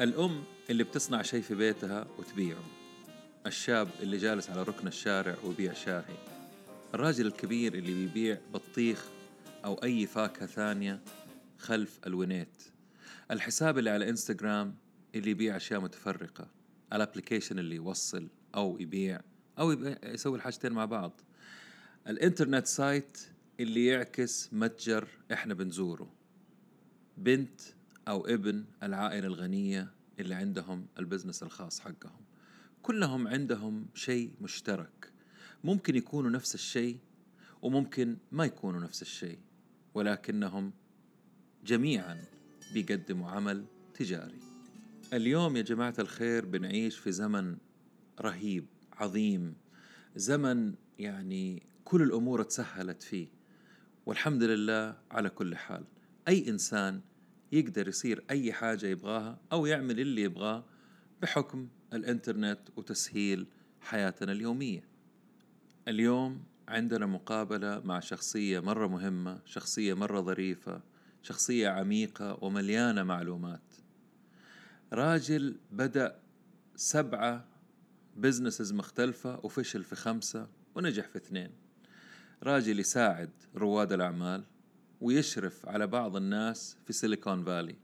الأم اللي بتصنع شيء في بيتها وتبيعه. الشاب اللي جالس على ركن الشارع ويبيع شاهي. الراجل الكبير اللي بيبيع بطيخ أو أي فاكهة ثانية خلف الونيت. الحساب اللي على إنستغرام اللي يبيع أشياء متفرقة. ال application اللي يوصل أو يبيع أو يسوي الحاجتين مع بعض. ال internet site اللي يعكس متجر إحنا بنزوره. بنت أو ابن العائلة الغنية اللي عندهم البزنس الخاص حقهم. كلهم عندهم شيء مشترك. ممكن يكونوا نفس الشيء وممكن ما يكونوا نفس الشيء ولكنهم جميعا بيقدموا عمل تجاري. اليوم يا جماعة الخير بنعيش في زمن رهيب عظيم. زمن يعني كل الأمور تسهلت فيه والحمد لله على كل حال. أي إنسان يقدر يصير أي حاجة يبغاها أو يعمل اللي يبغاه بحكم الإنترنت وتسهيل حياتنا اليومية. اليوم عندنا مقابلة مع شخصية مرة مهمة شخصية مرة ظريفة شخصية عميقة ومليانة معلومات. راجل بدأ سبعة بزنسز مختلفة وفشل في خمسة ونجح في اثنين. راجل يساعد رواد الأعمال ويشرف على بعض الناس في سيليكون فالي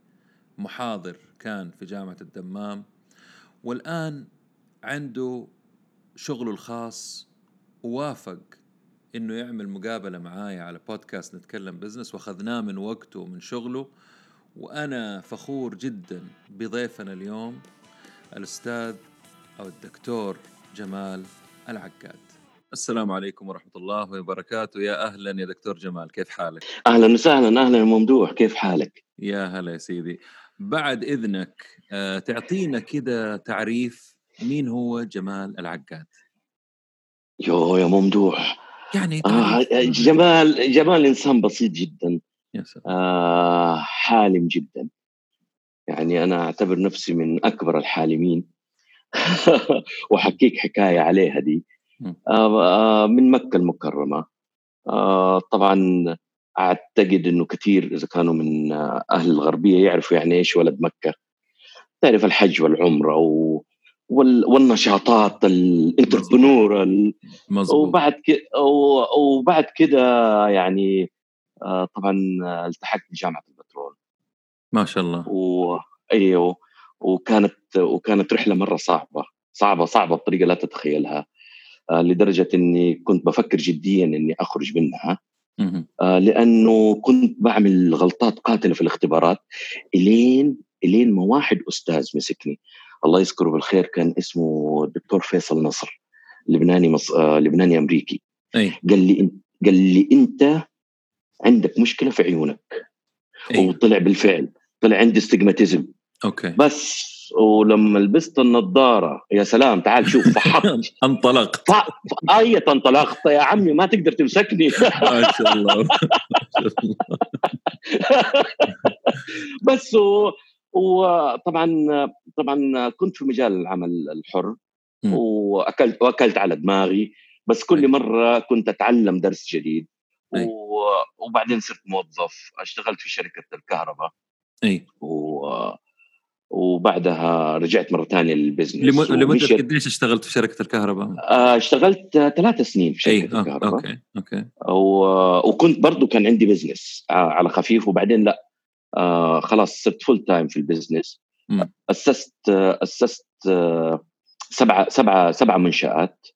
محاضر كان في جامعة الدمام والآن عنده شغله الخاص ووافق إنه يعمل مقابلة معايا على بودكاست نتكلم بزنس وأخذناه من وقته ومن شغله. وأنا فخور جدا بضيفنا اليوم الأستاذ أو الدكتور جمال العقاد. السلام عليكم ورحمة الله وبركاته. يا أهلا يا دكتور جمال كيف حالك؟ أهلا وسهلا أهلا ممدوح كيف حالك؟ يا هلا يا سيدي. بعد إذنك آه، تعطينا كده تعريف مين هو جمال العقاد؟ يو يا ممدوح. يعني آه جمال جمال إنسان بسيط جدا. يا سلام. آه حالم جدا. يعني أنا أعتبر نفسي من أكبر الحالمين. وحكيك حكاية عليها دي. من مكة المكرمة. آه، طبعا أعتقد إنه كثير إذا كانوا من أهل الغربية يعرفوا يعني إيش ولد مكة. تعرف الحج والعمرة و... والنشاطات الانتربرنور وبعد كده وبعد كده يعني طبعا التحقت بجامعة البترول. ما شاء الله. و... أيوه. وكانت وكانت رحلة مرة صعبة. صعبة صعبة بطريقة لا تتخيلها. آه، لدرجة إني كنت بفكر جديا إني أخرج منها. آه، لأنه كنت بعمل غلطات قاتلة في الاختبارات. إلين إلين ما واحد أستاذ مسكني الله يذكره بالخير كان اسمه الدكتور فيصل نصر لبناني مص... آه لبناني أمريكي. أي. قال لي قال لي أنت عندك مشكلة في عيونك. أي. وطلع بالفعل طلع عندي استجماتيزم. أوكي. بس ولما لبست النظارة يا سلام تعال شوف فحطت. انطلقت. اية انطلقت يا عمي ما تقدر تمسكني. ما شاء الله بس وطبعا طبعا كنت في مجال العمل الحر وأكلت وأكلت على دماغي. بس كل مرة كنت أتعلم درس جديد وبعدين صرت موظف. اشتغلت في شركة الكهرباء. أي. و وبعدها رجعت مرة ثانية لل business لمدة قديش اشتغلت في شركة الكهرباء؟ آه اشتغلت ثلاث سنين في شركة أي. الكهرباء. okay okay. و... وكنت برضو كان عندي business آه على خفيف وبعدين لا آه خلاص صرت full time في ال business اسست أسست آه سبعة سبعة سبعة منشآت.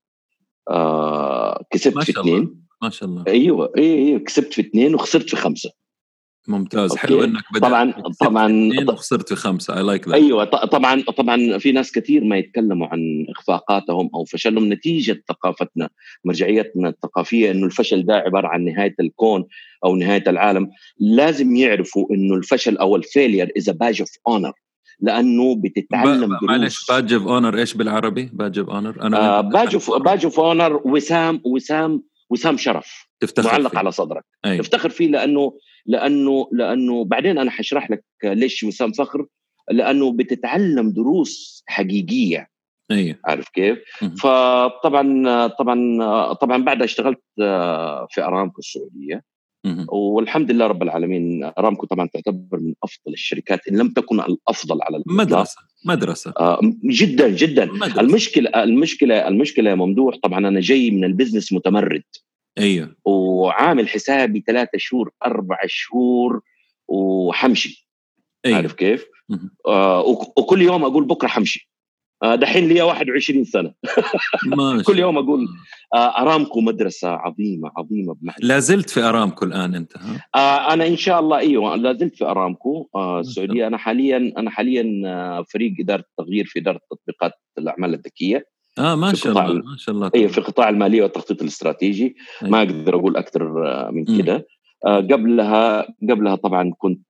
آه كسبت في اثنين. ما شاء الله. أيوه أيوه كسبت في اثنين وخسرت في خمسة. ممتاز. okay. حلو إنك بدأت طبعا طبعا وخسرت في خمسه اي like أيوه طبعا طبعا في ناس كثير ما يتكلموا عن إخفاقاتهم أو فشلهم. نتيجة ثقافتنا مرجعيتنا الثقافية إنه الفشل ده عبارة عن نهاية الكون أو نهاية العالم. لازم يعرفوا إنه الفشل أو ال failure is badge of honor لأنه بتتعلم معلش badge of honor إيش بالعربي؟ badge of honor أنا باج اوف باج of honor وسام وسام وسام شرف. تفتخر معلق فيه. على صدرك. أيوه. تفتخر فيه لأنه لأنه لأنه بعدين أنا حشرح لك ليش وسام فخر لأنه بتتعلم دروس حقيقية. أيوه. عارف كيف؟ فطبعا طبعا طبعا بعدها اشتغلت في أرامكو السعودية. والحمد لله رب العالمين أرامكو طبعا تعتبر من أفضل الشركات إن لم تكن الأفضل على الإطلاق. مدرسة مدرسة. آه جدا جدا. مدرسة. المشكلة المشكلة المشكلة يا ممدوح طبعا أنا جاي من البزنس متمرد. أيوه. وعامل حسابي ثلاثة شهور أربع شهور وحمشي. أيوه. عارف كيف؟ آه وكل يوم أقول بكرة حمشي. آه، دحين لي 21 سنة. كل يوم أقول آه، أرامكو مدرسة عظيمة عظيمة بمعنى لا زلت في أرامكو الآن أنت ها؟ آه، أنا إن شاء الله أيوه لا زلت في أرامكو السعودية. أنا حاليا أنا حاليا فريق إدارة التغيير في إدارة تطبيقات الأعمال الذكية. آه ما شاء الله ما شاء الله. أيوه في قطاع المالية والتخطيط الاستراتيجي. ما أقدر أقول أكثر من كده. قبلها قبلها طبعا كنت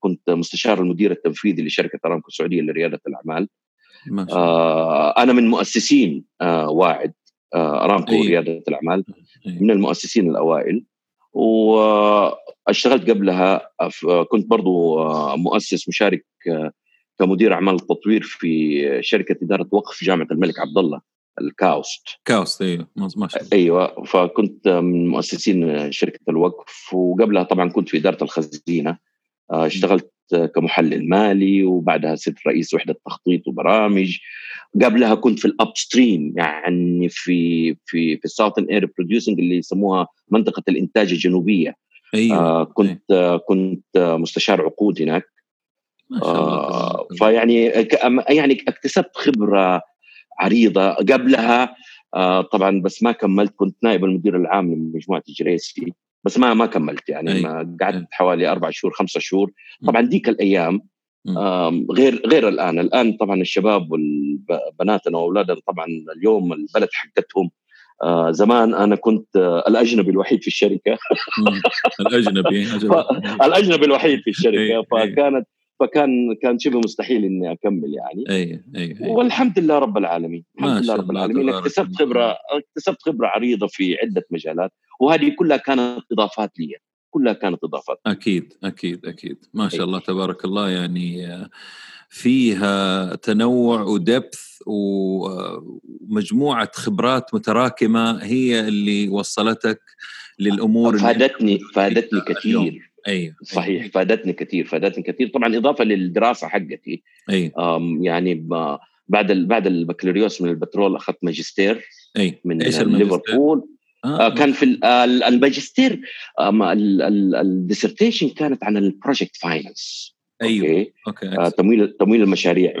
كنت مستشار المدير التنفيذي لشركة أرامكو السعودية لريادة الأعمال. آه أنا من مؤسسين آه واعد آه أرامكو أيه. رياده الأعمال. أيه. من المؤسسين الأوائل. واشتغلت قبلها كنت برضو آه، مؤسس مشارك آه، كمدير أعمال التطوير في شركة إدارة وقف جامعة الملك عبد الله الكاوست. كاوست أيوه ما أيوه فكنت من مؤسسين شركة الوقف وقبلها طبعا كنت في إدارة الخزينة. آه، اشتغلت كمحلل مالي وبعدها صرت رئيس وحدة تخطيط وبرامج. قبلها كنت في ال upstream يعني في في في ال Southern Area Producing اللي يسموها منطقة الإنتاج الجنوبية. أيوة. آه كنت أيوة. آه كنت مستشار عقود هناك. آه فيعني يعني اكتسبت خبرة عريضة قبلها. آه طبعا بس ما كملت. كنت نائب المدير العام لمجموعة جريسي بس ما ما كملت. يعني أي. ما قعدت حوالي أربع شهور خمسة شهور. طبعا ديك الأيام غير غير الآن. الآن طبعا الشباب وبناتنا وأولادنا طبعا اليوم البلد حقتهم آه زمان أنا كنت آه الأجنبي الوحيد في الشركة. الأجنبي الأجنبي الوحيد في الشركة. فكانت فكان كان شبه مستحيل إني أكمل يعني. اي اي, أي. والحمد لله رب العالمين. الحمد لله رب العالمين. اكتسبت خبره اكتسبت خبرة عريضة في عدة مجالات وهذه كلها كانت اضافات لي. كلها كانت اضافات أكيد أكيد أكيد. ما شاء الله تبارك الله. يعني فيها تنوع ودبث ومجموعة خبرات متراكمة هي اللي وصلتك للأمور فادتني فادتني كثير. أيوه صحيح أيوه. فادتني كثير فادتني كثير. طبعا إضافة للدراسة حقتي أيوه. يعني بعد بعد البكالوريوس من البترول أخذت ماجستير اي من إيش ليفربول. آه. آه كان في الماجستير ال dissertation كانت عن ال project finance أيوه. okay, okay. آه تمويل تمويل المشاريع.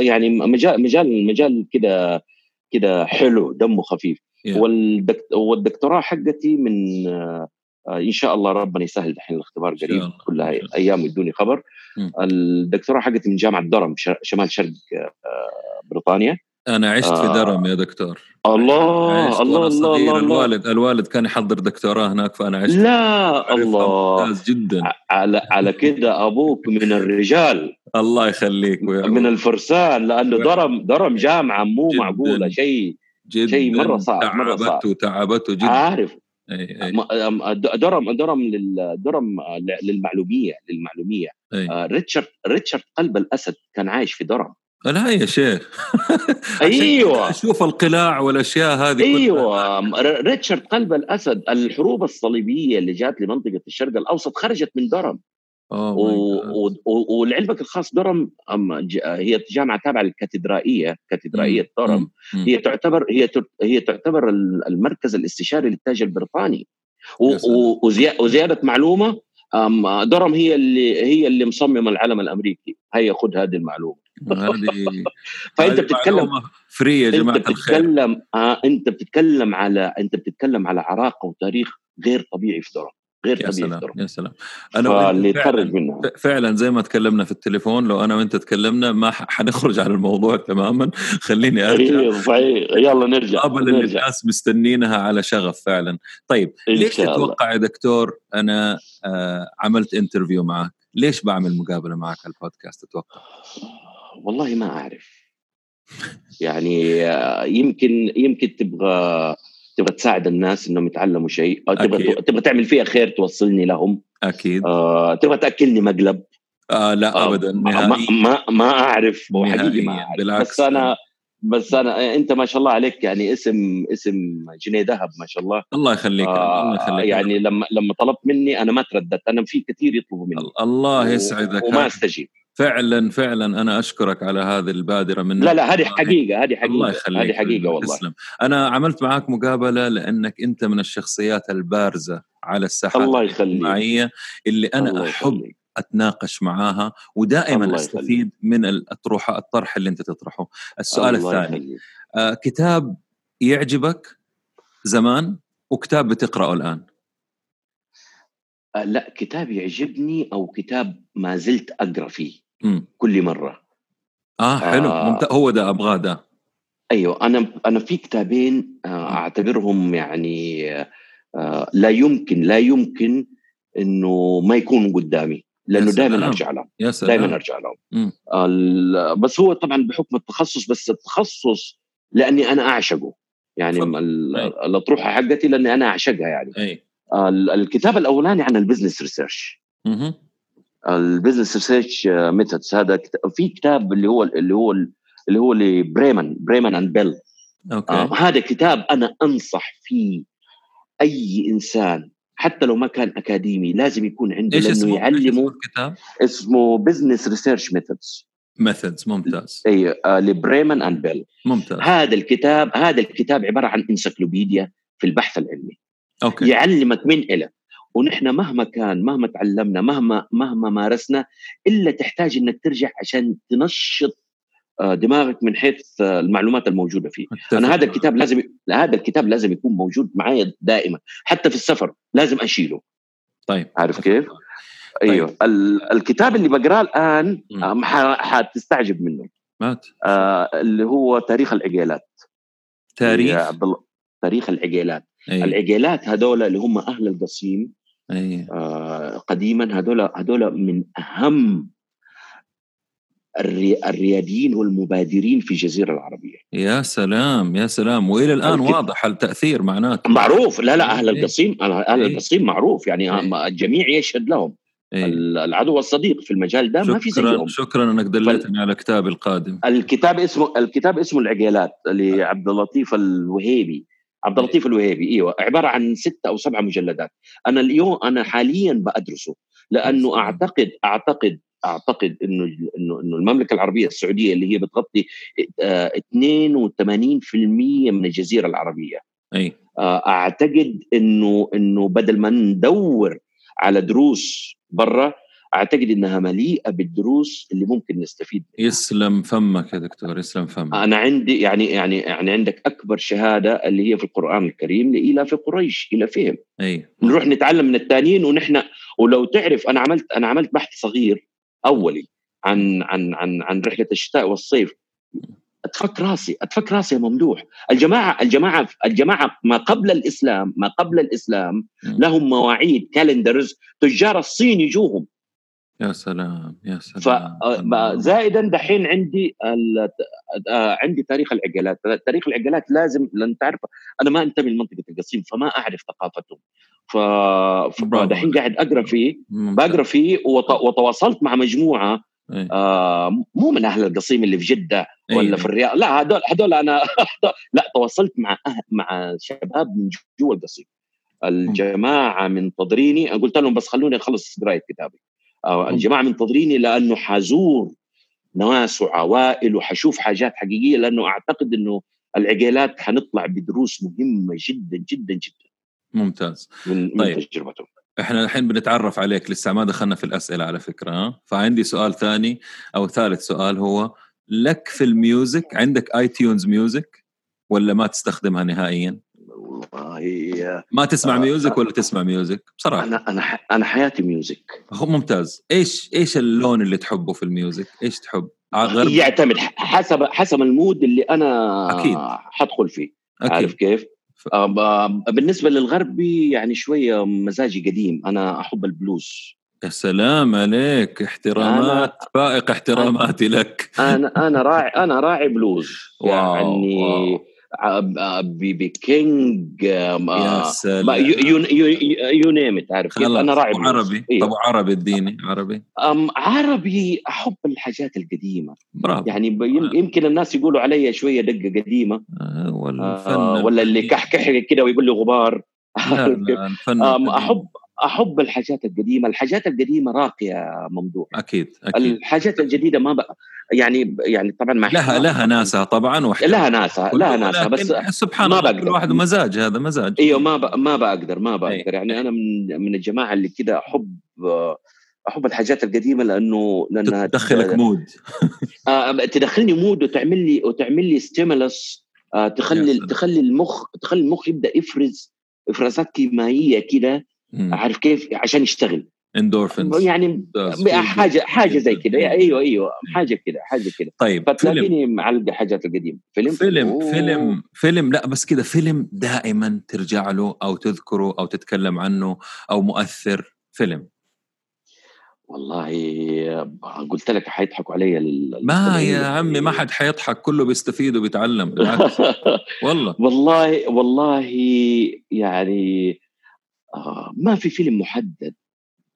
يعني مجال مجال مجال كده كده حلو دمه خفيف. Yeah. والدكتوراه حقتي من آه آه، إن شاء الله ربنا يسهل الحين الاختبار قريب كلها أيام يدوني خبر. الدكتوراه حقتي من جامعة درم شمال شرق آه، بريطانيا. أنا عشت في درم يا دكتور. الله الله الله, الله الوالد الوالد كان يحضر دكتوراه هناك فأنا عشت. لا الله. ممتاز جدا. على على كده أبوك من الرجال. الله يخليك من الفرسان لأنه درم درم جامعة مو معقولة شيء شيء مرة صعب مرة صعب. تعبته تعبته جدا. عارف. درم درم درم للمعلومية للمعلومية. آه، ريتشارد ريتشارد قلب الأسد كان عايش في درم. لا يا شيخ. أيوه. شوف القلاع والأشياء هذه أيوه. ريتشارد قلب الأسد الحروب الصليبية اللي جات لمنطقة الشرق الأوسط خرجت من درم. ولعلمك الخاص درم هي جامعة تابعة للكاتدرائية كاتدرائية درم. هي تعتبر هي هي تعتبر المركز الاستشاري للتاج البريطاني. وزيادة معلومة درم هي اللي هي اللي مصممة العلم الأمريكي. هيا خذ هذه المعلومة. فأنت بتتكلم فري يا جماعة انت بتتكلم الخير. آه أنت بتتكلم على أنت بتتكلم على عراقه وتاريخ غير طبيعي في درم. غير يا سلام يا سلام. أنا اللي يتخرج منها فعلا زي ما تكلمنا في التليفون لو أنا وأنت تكلمنا ما حنخرج عن الموضوع تماما. خليني أرجع. أيوه، صحيح. يلا نرجع قبل اللي الناس مستنينها على شغف فعلا. طيب ليش تتوقع يا دكتور أنا آه عملت انترفيو معك؟ ليش بعمل مقابلة معك على البودكاست تتوقع والله ما أعرف. يعني آه، يمكن يمكن تبغى تبغى تساعد الناس إنهم يتعلموا شيء تبغى تبغى تعمل فيها خير توصلني لهم. أكيد. آه، تبغى تأكلني مقلب. آه لا ابدا آه ما, ما ما أعرف حقيقي ما أعرف. بالعكس. بس أنا بس أنا أنت ما شاء الله عليك يعني اسم اسم جنيه ذهب ما شاء الله. الله يخليك آه الله يخليك. يعني لما لما طلبت مني أنا ما ترددت أنا في كثير يطلبوا مني. الله يسعدك. وما أستجيب. فعلا فعلا أنا أشكرك على هذه البادرة من لا لا هذه حقيقة هذه حقيقة الله يخليك هذه حقيقه والله. تسلم. أنا عملت معك مقابلة لأنك أنت من الشخصيات البارزة على الساحات الله الاجتماعية اللي أنا الله أحب يخليك. أتناقش معاها ودائما أستفيد من الاطروحه الطرح اللي أنت تطرحه. السؤال الثاني. آه كتاب يعجبك زمان وكتاب بتقرأه الآن. لا كتاب يعجبني أو كتاب ما زلت أقرأ فيه م. كل مرة. آه حلو. آه. ممتاز. هو ده أبغاه ده. أيوه أنا أنا في كتابين آه أعتبرهم يعني آه لا يمكن لا يمكن إنه ما يكونوا قدامي لأنه دائما أرجع لهم. دائما أرجع لهم. بس هو طبعا بحكم التخصص بس التخصص لأني أنا أعشقه. يعني الأطروحة حقتي لأني أنا أعشقها يعني. أي. الكتاب الأولاني عن ال business research ال business research methods هذا في كتاب اللي هو اللي هو اللي هو ل Bryman Bryman and Bell okay. آه هذا كتاب أنا أنصح فيه أي إنسان حتى لو ما كان أكاديمي لازم يكون عنده إيش لأنه اسمه؟ يعلمه إيش اسمه اسمه Business Research Methods methods ممتاز. أي آه ل Bryman and Bell ممتاز. هذا الكتاب هذا الكتاب عبارة عن encyclopedia في البحث العلمي. okay. يعلمك من إلى. ونحن مهما كان مهما تعلمنا مهما مهما مارسنا إلا تحتاج إنك ترجع عشان تنشط آه، دماغك من حيث آه، المعلومات الموجودة فيه. أنا هذا الكتاب لازم هذا الكتاب لازم يكون موجود معي دائما. حتى في السفر لازم أشيله. طيب. عارف كيف؟ طيب. أيوه. الكتاب اللي بقراه الآن حتستعجب منه. مات. آه اللي هو تاريخ العقيلات تاريخ؟ عبد الله تاريخ العقيلات أيه. العقيلات هذول اللي هم أهل القصيم أيه. آه قديما هذول هذول من أهم الري... الرياديين والمبادرين في الجزيرة العربية. يا سلام يا سلام. وإلى الآن الك... واضح التأثير معناته. معروف. لا لا أهل القصيم أهل القصيم معروف. يعني الجميع يشهد لهم. إيه؟ العدو والصديق في المجال ده ما في زيهم شكرا أنك دليتني على الكتاب القادم. الكتاب اسمه الكتاب اسمه العقيلات لعبد اللطيف الوهيبي. عبد اللطيف الوهيبي إيوه. عبارة عن ستة أو سبعة مجلدات. أنا اليوم أنا حاليا بدرسه لأنه أعتقد أعتقد أعتقد إنه إنه إنه المملكة العربية السعودية اللي هي بتغطي 82% من الجزيرة العربية. أي. أعتقد إنه إنه بدل ما ندور على دروس برا أعتقد إنها مليئة بالدروس اللي ممكن نستفيد منها. يسلم فمك يا دكتور يسلم فمك. أنا عندي يعني يعني يعني عندك أكبر شهادة اللي هي في القرآن الكريم إلى في قريش إلى فهم. أي. نروح نتعلم من الثانيين ونحن ولو تعرف أنا عملت أنا عملت بحث صغير أولي عن عن عن عن رحلة الشتاء والصيف. أتفك راسي أتفك راسي يا ممدوح. الجماعة الجماعة الجماعة ما قبل الإسلام ما قبل الإسلام لهم مواعيد كالندرز. تجار الصين يجوهم. يا سلام يا سلام فزائدا دحين عندي عندي تاريخ العقلات تاريخ العقلات لازم لأن تعرف أنا ما أنتمي لمنطقة القصيم فما أعرف ثقافتهم. ف فدحين قاعد أقرأ فيه بقرأ فيه وط... وتواصلت مع مجموعة أيه. آه مو من أهل القصيم اللي في جدة ولا أيه. في الرياض. لا هذول هذول أنا لا تواصلت مع أهل مع شباب من جوا القصيم. الجماعة منتظريني قلت لهم بس خلوني أخلص قراية كتابي. آه الجماعة منتظريني لأنه حزور ناس وعوائل وحشوف حاجات حقيقية لأنه أعتقد إنه العقيلات حنطلع بدروس مهمة جدا جدا جدا ممتاز. من, طيب. من تجربتهم. إحنا الحين بنتعرف عليك. لسه ما دخلنا في الأسئلة على فكرة فعندي سؤال ثاني أو ثالث سؤال هو لك في ال music عندك iTunes music ولا ما تستخدمها نهائيا؟ والله ما تسمع آه music ولا تسمع music؟ بصراحة أنا أنا أنا حياتي music هو ممتاز إيش إيش اللون اللي تحبه في ال music؟ إيش تحب؟ غرب يعتمد حسب حسب المود اللي أنا أكيد حدخل فيه أكيد. عارف كيف؟ بالنسبة للغربي يعني شوية مزاجي قديم أنا أحب البلوز يا سلام عليك احترامات فائق احتراماتي أنا لك أنا أنا راعي أنا راعي بلوز واو يعني واو. بكينج سلام. يو نيم ات عارف كيف؟ أنا راعي عربي. إيه؟ طب عربي اديني عربي. أم عربي أحب الحاجات القديمة. برافو. يعني يمكن الناس يقولوا علي شوية دقة قديمة. آه والفن آه ولا اللي كحكح كده ويقول لي غبار. لا لا الفن أحب أحب الحاجات القديمة. الحاجات القديمة راقيه ممدوح. أكيد أكيد. الحاجات الجديدة ما بقى يعني يعني طبعا مع لها لها ناسها طبعا واحدة. لها ناسها لها ناسها بس سبحان ما الله كل واحد مزاج هذا مزاج. أيوه ما بق... ما بقدر ما بقدر. يعني أنا من من الجماعة اللي كده أحب أحب الحاجات القديمة لأنه لأنها تدخلك mood آه تدخلني mood وتعمل لي وتعمل لي stimulus آه تخلي تخلي المخ تخلي المخ يبدأ يفرز إفرازات كيميائيه كده. عارف كيف؟ عشان يشتغل. اندورفينز يعني حاجة حاجة زي كذا أيوه أيوه. حاجة كذا حاجة كذا طيب فتلاقيني معلق حاجات القديمة. فيلم؟ فيلم أوه. فيلم فيلم لا بس كذا فيلم دائما ترجع له أو تذكره أو تتكلم عنه أو مؤثر. فيلم. والله قلت لك حيضحكوا علي ما يا عمي ما حد حيضحك. كله بيستفيد وبيتعلم. بالعكس. والله. والله والله يعني آه ما في فيلم محدد.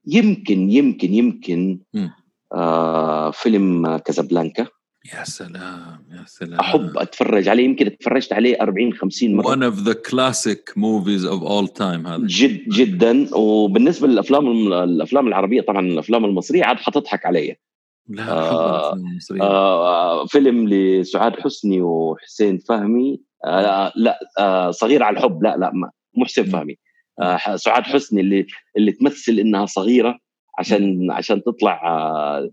يمكن يمكن يمكن آه فيلم كازابلانكا. يا سلام يا سلام. أحب أتفرج عليه يمكن اتفرجت عليه 40 50 مرة. One of the classic movies of all time هذا. جد جدا. وبالنسبة للأفلام الأفلام العربية طبعا الأفلام المصرية عاد حتضحك علي. لا آه آه فيلم لسعاد حسني وحسين فهمي. آه لا آه صغير على الحب. لا لا مو حسين فهمي. سعاد حسني اللي اللي تمثل إنها صغيرة عشان عشان تطلع آه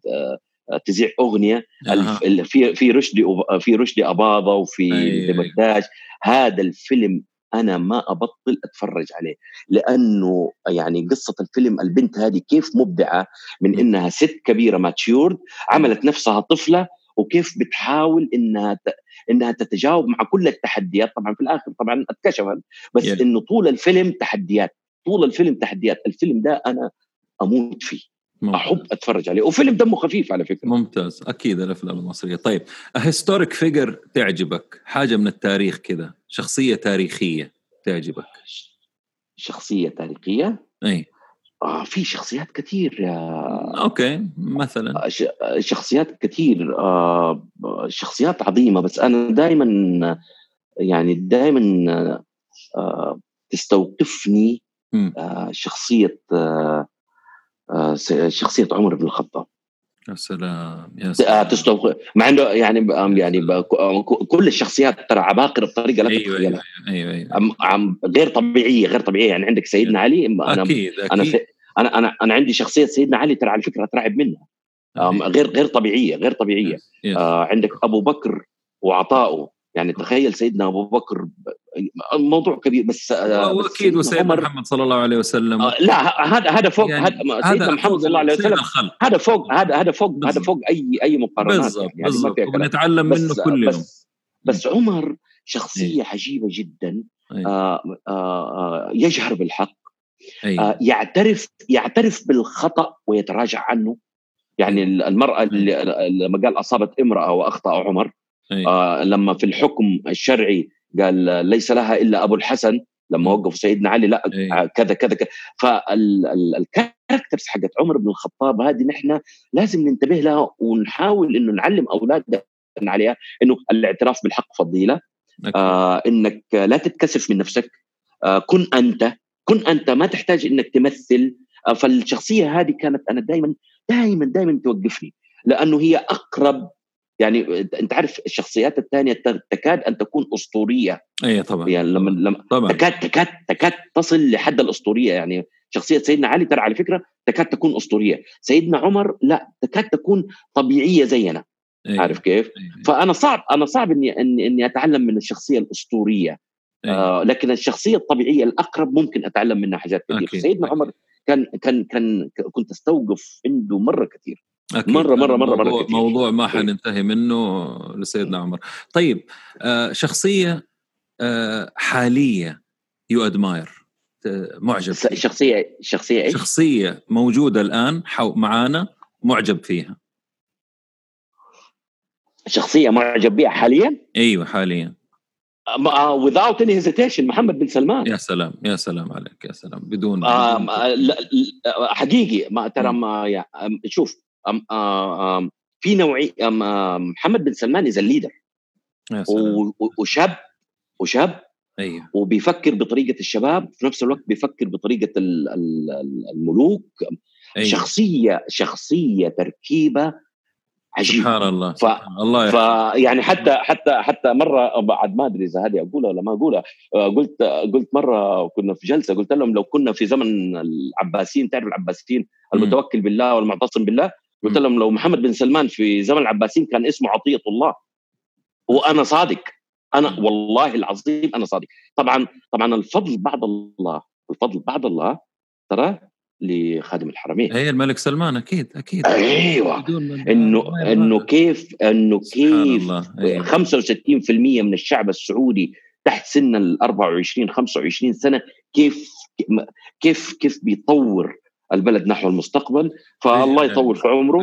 تذيع أغنية. أه. في في رشدي في رشدي اباضه وفي دمرداش هذا الفيلم أنا ما أبطل أتفرج عليه لأنه يعني قصة الفيلم البنت هذه كيف مبدعة من إنها ست كبيرة matured عملت نفسها طفلة وكيف بتحاول إنها ت... إنها تتجاوب مع كل التحديات. طبعا في الآخر طبعا أتكشفت بس yeah. إنه طول الفيلم تحديات. طول الفيلم تحديات. الفيلم ده أنا أموت فيه. ممتاز. أحب أتفرج عليه. وفيلم دمه خفيف على فكرة. ممتاز. أكيد الأفلام المصرية. طيب historic figure تعجبك. حاجة من التاريخ كذا شخصية تاريخية تعجبك. شخصية تاريخية؟ اي آه في شخصيات كثير آه أوكي مثلا. آه شخصيات كثير آه شخصيات عظيمة بس أنا دائما يعني دائما آه تستوقفني آه شخصية آه آه، شخصية عمر بن الخطاب. يا سلام يا سلام. تستوقف مع إنه يعني يعني كل الشخصيات ترى عباقرة بطريقة لا أيوة أيوة, أيوة, أيوة. عم غير طبيعية غير طبيعية. يعني عندك سيدنا علي أنا أكيد أنا أكيد. أنا أنا أنا عندي شخصية سيدنا علي ترى على فكرة اترعب منها. أيوة. غير غير طبيعية غير طبيعية. آه عندك أبو بكر وعطائه يعني تخيل سيدنا أبو بكر الموضوع كبير بس واكيد وسيدنا محمد صلى الله عليه وسلم. آه لا هذا هذا فوق يعني سيدنا محمد صلى الله عليه وسلم. هذا فوق هذا هذا فوق هذا فوق أي أي مقارنات بالضبط يعني بالضبط ونتعلم منه كل يوم. بس, بس عمر شخصية إيه؟ عجيبة جدا. إيه؟ آه آه آه يجهر بالحق. إيه؟ آه يعترف يعترف بالخطأ ويتراجع عنه. يعني المرأة اللي لما قال أصابت امرأة وأخطأ عمر أيه. آه لما في الحكم الشرعي قال ليس لها إلا أبو الحسن لما وقفوا سيدنا علي لا أيه. كذا كذا كذا. فالكاركترز حقت عمر بن الخطاب هذه نحن لازم ننتبه لها ونحاول إنه نعلم أولادنا عليها إنه الاعتراف بالحق فضيلة. آه إنك لا تتكسف من نفسك. آه كن أنت كن أنت ما تحتاج إنك تمثل آه فالشخصية هذه كانت أنا دائما دائما دائما توقفني لأنه هي أقرب يعني أنت عارف الشخصيات الثانية تكاد أن تكون أسطورية اي طبعا يعني لما لما طبعا. تكاد تكاد تكاد تصل لحد الأسطورية يعني شخصية سيدنا علي ترى على فكرة تكاد تكون أسطورية سيدنا عمر لا تكاد تكون طبيعية زينا أيه. عارف كيف أيه. فأنا صعب أنا صعب إني إني, إني أتعلم من الشخصية الأسطورية. آه لكن الشخصية الطبيعية الأقرب ممكن أتعلم منها حاجات كثير سيدنا عمر كان كان كان كنت أستوقف عنده مرة كثير أكيد. مرة مرة مرة موضوع, مره كتير. موضوع ما حننتهي منه لسيدنا عمر طيب آه شخصية آه حالية you admire معجب فيها. شخصية إيش؟ شخصية موجودة الآن حو معانا معجب فيها شخصية معجب بها حاليا؟ أيوه حاليا without any hesitation محمد بن سلمان. يا سلام يا سلام عليك يا سلام بدون, آه بدون حقيقي ما ترى ما شوف في نوعي محمد بن سلمان as a leader وشاب وشاب أيوه. وبيفكر بطريقة الشباب في نفس الوقت بيفكر بطريقة الملوك. أيوه. شخصية شخصية تركيبة عجيب. سبحان الله ف... الله فيعني حتى حتى حتى مرة بعد ما أدري إذا هذه أقولها ولا ما أقولها آه، قلت قلت مرة كنا في جلسة قلت لهم لو كنا في زمن العباسيين تعرف العباسيين المتوكل بالله والمعتصم بالله؟ قلت لهم لو محمد بن سلمان في زمن العباسيين كان اسمه عطية الله وأنا صادق أنا والله العظيم أنا صادق. طبعا طبعا الفضل بعد الله الفضل بعد الله ترى؟ لخادم الحرمين. هي الملك سلمان أكيد أكيد. أيوه. إنه إنه كيف إنه كيف أيوة. 65% من الشعب السعودي تحت سن ال 24 25 سنة كيف كيف كيف بيطور البلد نحو المستقبل. فالله يطول في عمره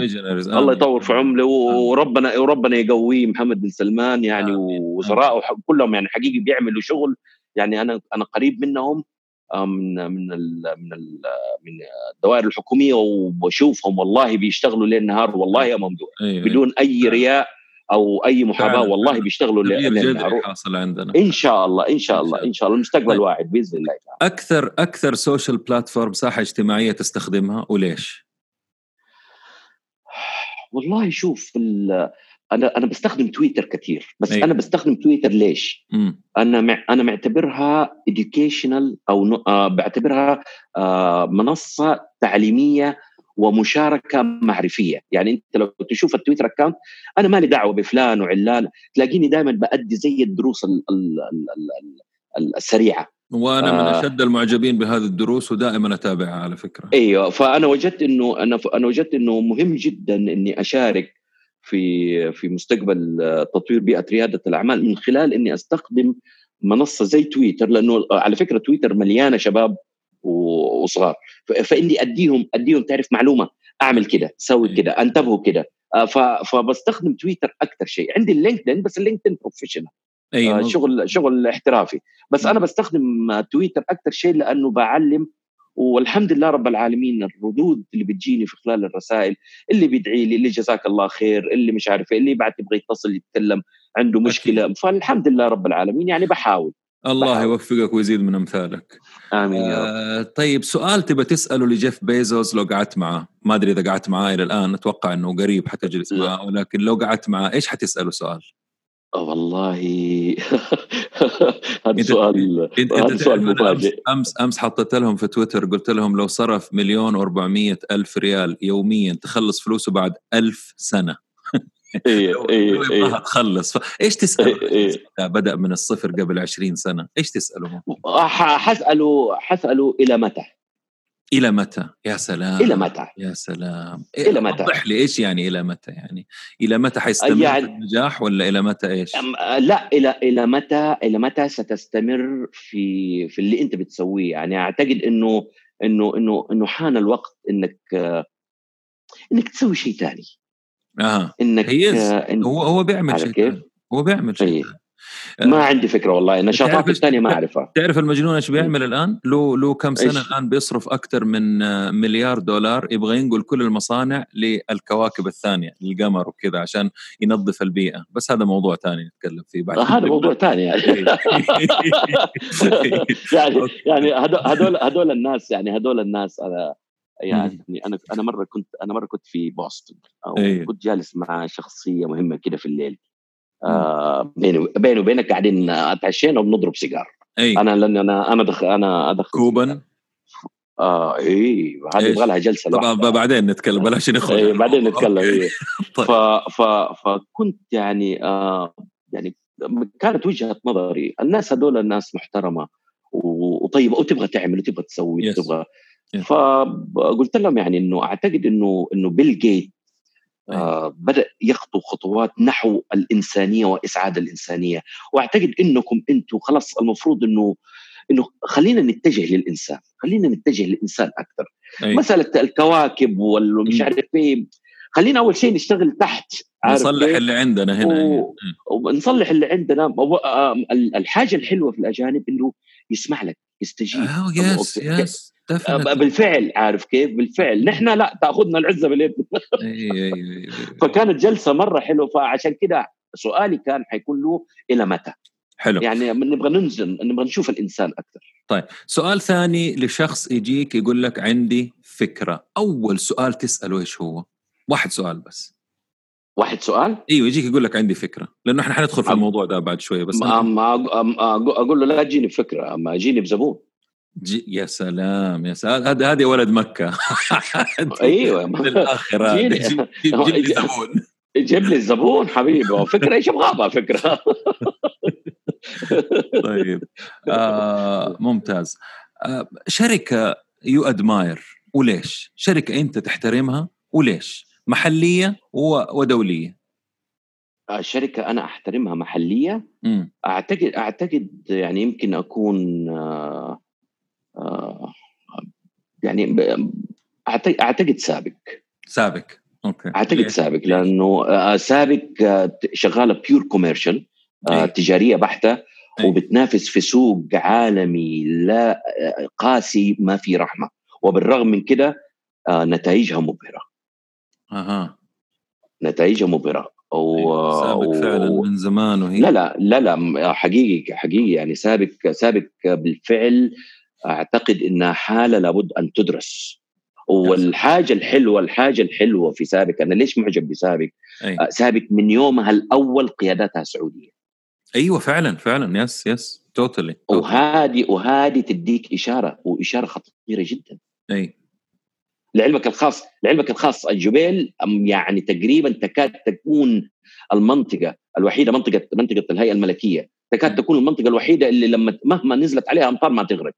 الله يطول في عمره وربنا وربنا يقويه محمد بن سلمان يعني وزرائه كلهم يعني حقيقي بيعملوا شغل. يعني أنا أنا قريب منهم من من ال من ال من الدوائر الحكومية وبشوفهم والله بيشتغلوا ليل نهار والله يا ممدوح. أيوة بدون أي رياء أو أي محاباة والله بيشتغلوا ليل نهار. حاصل عندنا. إن شاء الله إن شاء الله إن شاء الله. المستقبل طيب. واعد بإذن الله تعالى. أكثر أكثر سوشيال بلاتفورم ساحة اجتماعية تستخدمها وليش؟ والله شوف أنا أنا بستخدم تويتر كثير بس أيه. أنا بستخدم تويتر ليش؟ م. أنا مع أنا معتبرها educational أو آه بعتبرها آه منصة تعليمية ومشاركة معرفية، يعني أنت لو تشوف التويتر account أنا مالي دعوة بفلان وعلان، تلاقيني دائما بأدي زي الدروس ال ال ال السريعة وأنا من آه. أشد المعجبين بهذه الدروس ودائما أتابعها على فكرة إيوه فأنا وجدت إنه أنا أنا وجدت إنه مهم جدا إني أشارك في في مستقبل تطوير بيئة ريادة الأعمال. من خلال إني أستخدم منصة زي تويتر لأنه على فكرة تويتر مليانة شباب وصغار. فإني أديهم أديهم تعرف معلومة. أعمل كده سوي كده انتبهوا كده. آه، فبستخدم تويتر أكثر شيء. عندي ال LinkedIn بس ال LinkedIn professional أيوة. شغل شغل احترافي. بس أنا بستخدم تويتر أكثر شيء لأنه بعلم والحمد لله رب العالمين الردود اللي بتجيني في خلال الرسائل اللي بيدعي لي اللي جزاك الله خير اللي مش عارف إيه، اللي بعد يبغى يتصل يتكلم عنده مشكلة. أكيد. فالحمد لله رب العالمين. يعني بحاول. الله. يوفقك ويزيد من أمثالك. آمين يا آه طيب سؤال تبى تسأله لجيف بيزوس لو قعدت معاه ما أدري إذا قعدت معاه إلى الان أتوقع إنه قريب حتجلس معاه ولكن لو قعدت معاه إيش حتسأله سؤال؟ والله. هذا سؤال هذا سؤال مفاجئ. أمس أمس حطيت لهم في تويتر قلت لهم لو صرف مليون و400 ألف ريال يوميا تخلص فلوسه بعد ألف سنة. إيه إيه إيه. تخلص. إيش تسأله؟ إيه. إيه. بدأ من الصفر قبل 20 سنة. إيش تسأله؟ حساله حساله إلى متى؟ إلى متى؟ يا سلام. إلى متى؟ يا سلام. إلى متى؟ وضح لي إيش يعني إلى متى؟ يعني إلى متى حيستمر يعني النجاح ولا إلى متى إيش؟ لا إلى إلى متى إلى متى ستستمر في في اللي أنت بتسويه؟ يعني أعتقد إنه إنه إنه إنه حان الوقت إنك إنك تسوي شيء ثاني أها. إنك إن هو هو بيعمل شيء هو بيعمل شيء إيه. ما آه، عندي فكرة والله النشاطات الثانية ما أعرفها. تعرف المجنون إيش بيعمل الآن؟ له له كم سنة إيش؟ الآن بيصرف أكثر من آه، مليار دولار يبغى ينقل كل المصانع للكواكب الثانية للقمر وكذا عشان ينظف البيئة. بس هذا موضوع ثاني نتكلم فيه بعد. هذا موضوع ثاني يعني. يعني يعني هذول هذول الناس يعني هذول الناس أنا يعني أنا أنا مرة كنت أنا مرة كنت في بوسطن كنت جالس مع شخصية مهمة كده في الليل. آه بيني بيني وبينك قاعدين أتعشينا وبنضرب سيجار. أي. أنا لأن أنا أنا دخل أنا أدخل كوبن آه إي هذه يبغى لها جلسة طبعا بعدين نتكلم بلاش نخرج إيه بعدين نتكلم إيه. طيب. ف ف فكنت يعني آه يعني كانت وجهة نظري الناس هذول الناس محترمة وطيبة وتبغى تعمل وتبغى تسوي وتبغى. فقلت لهم يعني إنه أعتقد إنه إنه بيل جيت آه بدأ يخطو خطوات نحو الإنسانية وإسعاد الإنسانية. وأعتقد إنكم أنتم خلاص المفروض إنه إنه خلينا نتجه للإنسان خلينا نتجه للإنسان أكثر. أي. مساله الكواكب والمش عارف إيه خلينا أول شيء نشتغل تحت نصلح اللي عندنا هنا و... ونصلح اللي عندنا. الحاجة الحلوة في الأجانب إنه يسمع لك يستجيب. oh, يس يس بالفعل عارف كيف؟ بالفعل. نحن لا تأخذنا العزة باليد. فكانت جلسة مرة حلوة فعشان كده سؤالي كان حيكون له إلى متى؟ حلو. يعني نبغى ننزل نبغى نشوف الإنسان أكثر. طيب سؤال ثاني لشخص يجيك يقول لك عندي فكرة. أول سؤال تسأله إيش هو؟ واحد سؤال بس. واحد سؤال؟ إيوه يجيك يقول لك عندي فكرة لأنه إحنا حندخل في الموضوع ده بعد شوية بس ما, ما أقول له لا تجيني بفكرة اما جيني بزبون. جي يا سلام يا سلام هذا هذه ولد مكة. أيوه. من الآخر جيب لي زبون. جيب لي الزبون حبيبي فكرة إيش أبغى فكرة؟ طيب. آه ممتاز. آه شركة you admire وليش؟ شركة أنت تحترمها وليش؟ محلية ودولية. شركة أنا أحترمها محلية. م. اعتقد أعتقد يعني يمكن أكون آه آه يعني اعتقد سابق. سابق. okay. أعتقد سابق لأنه آه سابق شغالة pure commercial آه تجارية بحتة أي. وبتنافس في سوق عالمي لا قاسي ما في رحمة. وبالرغم من كده نتائجها مبهرة. أها. نتائجها مبهرة. و... إيه، سابق فعلا من زمان وهي لا لا لا لا حقيقي حقيقي يعني سابق سابق بالفعل أعتقد انها حالة لابد أن تدرس. والحاجة الحلوة الحاجة الحلوة في سابق أنا ليش معجب بسابق؟ أي. آه، سابق من يومها الأول قيادتها سعودية. أيوه فعلا فعلا يس يس توتالي وهذه وهذه تديك إشارة وإشارة خطيرة جدا. أي. لعلمك الخاص لعلمك الخاص الجبيل يعني تقريبا تكاد تكون المنطقة الوحيدة منطقة منطقة الهيئة الملكية تكاد تكون المنطقة الوحيدة اللي لما مهما نزلت عليها أمطار ما تغرق.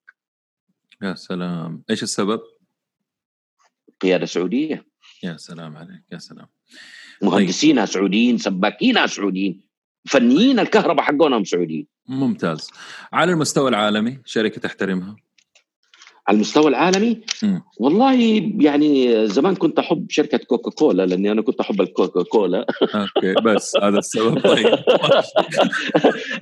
يا سلام. إيش السبب؟ قيادة سعودية. يا سلام عليك يا سلام. مهندسينها طيب. سعوديين سباكينها سعوديين فنيين الكهرباء حقونهم سعوديين. ممتاز. على المستوى العالمي شركة تحترمها؟ على المستوى العالمي. م. والله يعني زمان كنت أحب شركة كوكا كولا لأني أنا كنت أحب الكوكا كولا okay بس هذا السبب. طيب.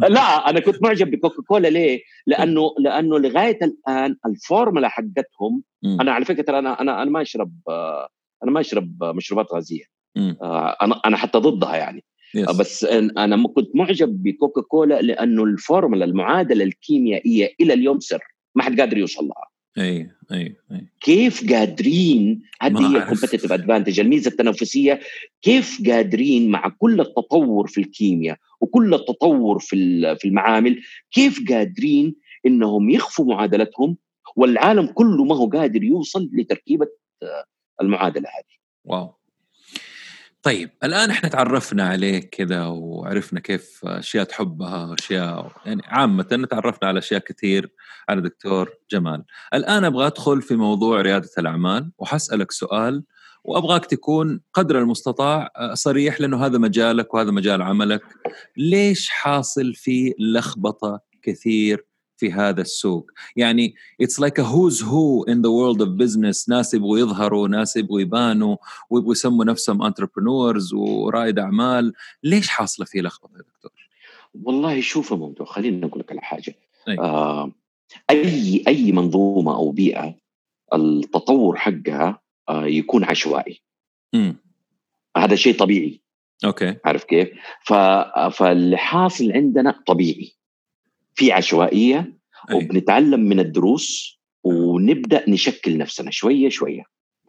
لا أنا كنت معجب بكوكا كولا ليه؟ لأنه لأنه لغاية الآن الفورمولا حقتهم. أنا على فكرة أنا أنا أنا ما أشرب أنا ما أشرب مشروبات غازية. آه، أنا أنا حتى ضدها يعني. yes. بس أنا كنت معجب بكوكا كولا لأنه الفورمولا المعادلة الكيميائية إلى اليوم سر ما حد قادر يوصل لها. أي أي أي. كيف قادرين؟ هذه هي ال competitive advantage الميزة التنافسية. كيف قادرين مع كل التطور في الكيمياء وكل التطور في في المعامل كيف قادرين إنهم يخفوا معادلتهم والعالم كله ما هو قادر يوصل لتركيبة المعادلة هذه؟ واو. طيب الآن إحنا تعرفنا عليك كذا وعرفنا كيف أشياء تحبها اشياء يعني عامه تعرفنا على أشياء كثير على دكتور جمال. الآن أبغى أدخل في موضوع ريادة الأعمال وحسألك سؤال وأبغاك تكون قدر المستطاع صريح لأنه هذا مجالك وهذا مجال عملك. ليش حاصل في لخبطة كثير في هذا السوق. يعني it's like a who's who in the world of business. ناس يبغوا يظهروا ناس يبغوا يبانوا ويبغوا يسموا نفسهم entrepreneurs ورائد أعمال. ليش حاصلة في لخبطة يا دكتور؟ والله شوف الموضوع خليني أقول لك على حاجة. أي. آه أي أي منظومة أو بيئة التطور حقها آه يكون عشوائي. م. هذا شيء طبيعي. أوكي. عارف كيف؟ فاللي حاصل عندنا طبيعي. في عشوائية أي. وبنتعلم من الدروس ونبدأ نشكل نفسنا شوية شوية.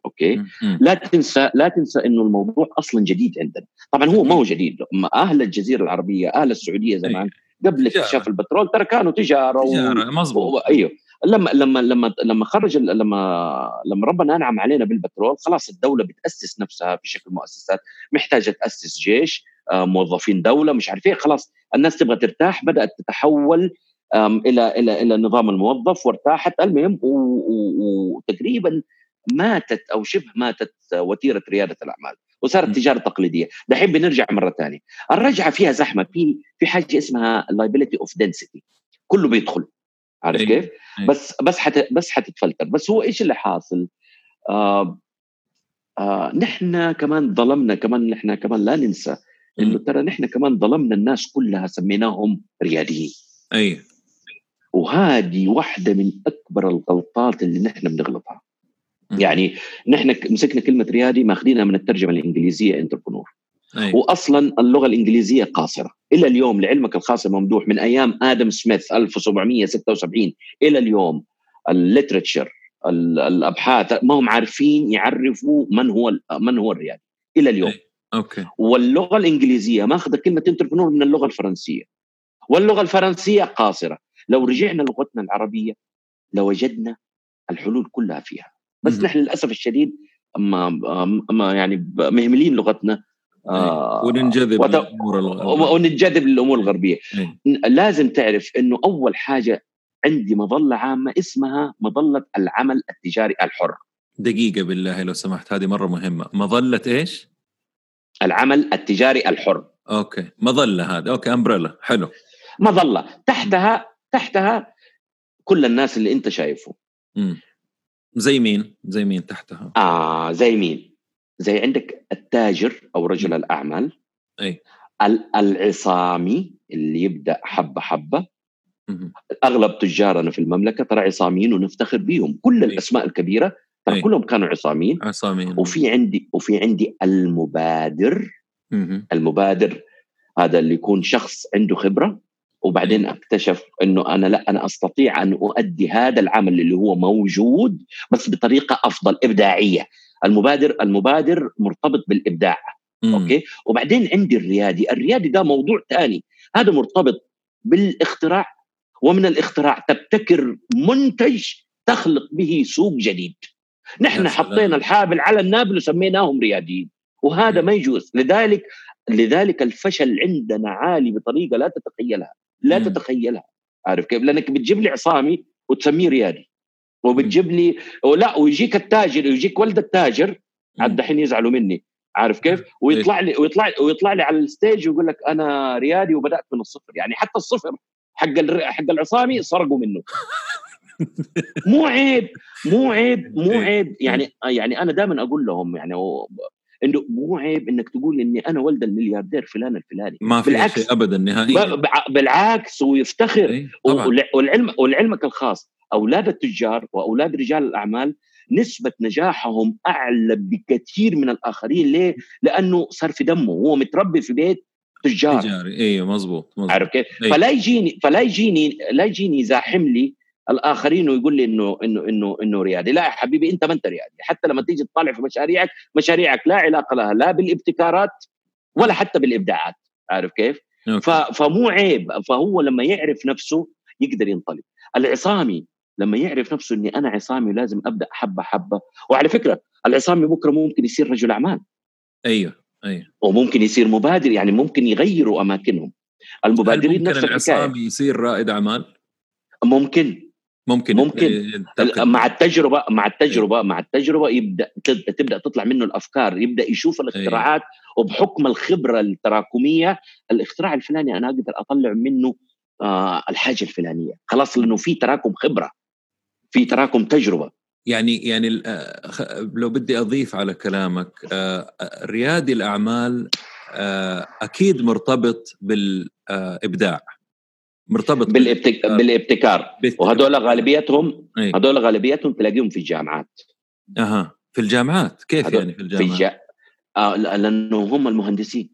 أوكي. لا تنسى لا تنسى إنه الموضوع أصلا جديد عندنا. طبعا هو ما هو جديد. أهل الجزيرة العربية أهل السعودية زمان قبل. اكتشاف البترول ترى كانوا تجارة و... تجارة مظبوط و... أيوه. لما لما لما لما خرج لما لما ربنا أنعم علينا بالبترول خلاص الدولة بتأسس نفسها بشكل مؤسسات محتاجة تأسس جيش. موظفين دولة مش عارف إيه خلاص الناس تبغى ترتاح بدأت تتحول إلى إلى إلى نظام الموظف وارتاحت المهم وتقريبا ماتت أو شبه ماتت وتيرة ريادة الأعمال وصارت. تجارة تقليدية دحين بنرجع مرة ثانية الرجعة فيها زحمة في في حاجة اسمها liability اوف density كله بيدخل عارف أي. كيف؟ أي. بس بس حت بس حتتفلتر بس هو إيش اللي حاصل؟ آه آه نحن كمان ظلمنا كمان نحن كمان لا ننسى إنه ترى نحن كمان ظلمنا الناس كلها سميناهم رياديين أي. وهذه واحدة من أكبر الغلطات اللي نحن بنغلطها. يعني نحن مسكنا كلمة ريادي ماخذينها من الترجمة الإنجليزية انتربرونور أيه. واصلا اللغة الإنجليزية قاصرة. إلى اليوم لعلمك الخاص ممدوح من أيام آدم سميث 1776 إلى اليوم ال literature الأبحاث ما هم عارفين يعرفوا من هو من هو الريادي. إلى اليوم. أيه. okay. واللغة الإنجليزية ماخذة كلمة entrepreneur من اللغة الفرنسية. واللغة الفرنسية قاصرة. لو رجعنا لغتنا العربية لوجدنا الحلول كلها فيها. بس نحن للأسف الشديد اما اما يعني مهملين لغتنا آه وننجذب وت... للأمور وننجذب للأمور الغربية. أي. لازم تعرف إنه أول حاجة عندي مظلة عامة اسمها مظلة العمل التجاري الحر. دقيقة بالله لو سمحت هذه مرة مهمة. مظلة إيش؟ العمل التجاري الحر. أوكي. مظلة هذا okay umbrella. حلو. مظلة. تحتها تحتها كل الناس اللي أنت شايفه. امم زي مين؟ زي مين تحتها؟ آه زي مين؟ زي عندك التاجر أو رجل الأعمال. أي. العصامي اللي يبدأ حبة حبة. أغلب تجارنا في المملكة ترى عصاميين ونفتخر بهم كل الأسماء الكبيرة ترى كلهم كانوا عصاميين. عصاميين. وفي عندي وفي عندي المبادر. المبادر هذا اللي يكون شخص عنده خبرة وبعدين أكتشف إنه أنا لا أنا أستطيع أن أؤدي هذا العمل اللي هو موجود بس بطريقة أفضل إبداعية. المبادر المبادر مرتبط بالإبداع. مم. أوكي؟ وبعدين عندي الريادي. الريادي ده موضوع ثاني هذا مرتبط بالاختراع ومن الاختراع تبتكر منتج تخلق به سوق جديد. نحن حطينا الحابل على النابل وسميناهم رياديين وهذا ما يجوز. لذلك لذلك الفشل عندنا عالي بطريقة لا تتخيلها لا مم. تتخيلها. عارف كيف؟ لأنك بتجيب لي عصامي وتسميه ريادي وبتجيب لي ولا ويجيك التاجر ويجيك ولد التاجر عاد دحين يزعلوا مني. عارف كيف؟ ويطلع لي ويطلع ويطلع لي على ال stage ويقول لك أنا ريادي وبدأت من الصفر. يعني حتى الصفر حق حق العصامي سرقوا منه. مو عيب مو عيب مو عيب. يعني يعني أنا دائما أقول لهم يعني إنه مو عيب إنك تقول إني أنا ولد الملياردير فلان الفلاني. ما في بالعكس. شيء ابدا نهائيا. بالعكس ويفتخر والعلم ولعلمك الخاص أولاد التجار وأولاد رجال الأعمال نسبة نجاحهم أعلى بكثير من الآخرين. ليه؟ لأنه صار في دمه. هو متربي في بيت تجار. تجاري. أيوه مزبوط. عارف كيف؟ أيوه. فلا يجيني فلا يجيني لا يجيني يزاحم لي الآخرين ويقول لي انه انه انه إنه ريادي. لا يا حبيبي أنت ما أنت ريادي. حتى لما تيجي تطالع في مشاريعك مشاريعك لا علاقة لها لا بالابتكارات ولا حتى بالإبداعات. عارف كيف؟ فمو عيب. فهو لما يعرف نفسه يقدر ينطلق. العصامي لما يعرف نفسه إني أنا عصامي لازم أبدأ حبة حبة. وعلى فكرة العصامي بكرة ممكن يصير رجل أعمال. أيوه أيوه. وممكن يصير مبادر يعني ممكن يغيروا أماكنهم. المبادرين نفس العصامي يصير رائد أعمال؟ ممكن. ممكن ممكن مع التجربة مع التجربة. مع التجربة يبدأ تبدأ تطلع منه الأفكار يبدأ يشوف الاختراعات أيوه. وبحكم الخبرة التراكمية الاختراع الفلاني أنا أقدر أطلع منه آه الحاجة الفلانية خلاص لأنه في تراكم خبرة في تراكم تجربة يعني يعني آه، لو بدي أضيف على كلامك آه، ريادي الأعمال آه، أكيد مرتبط بالإبداع مرتبط بالابتك... بالابتكار. وهذول غالبيتهم أيه. هذول غالبيتهم تلاقيهم في الجامعات. أها. في الجامعات. كيف يعني في الجامعات؟ في الج... آه لأنه هم المهندسين.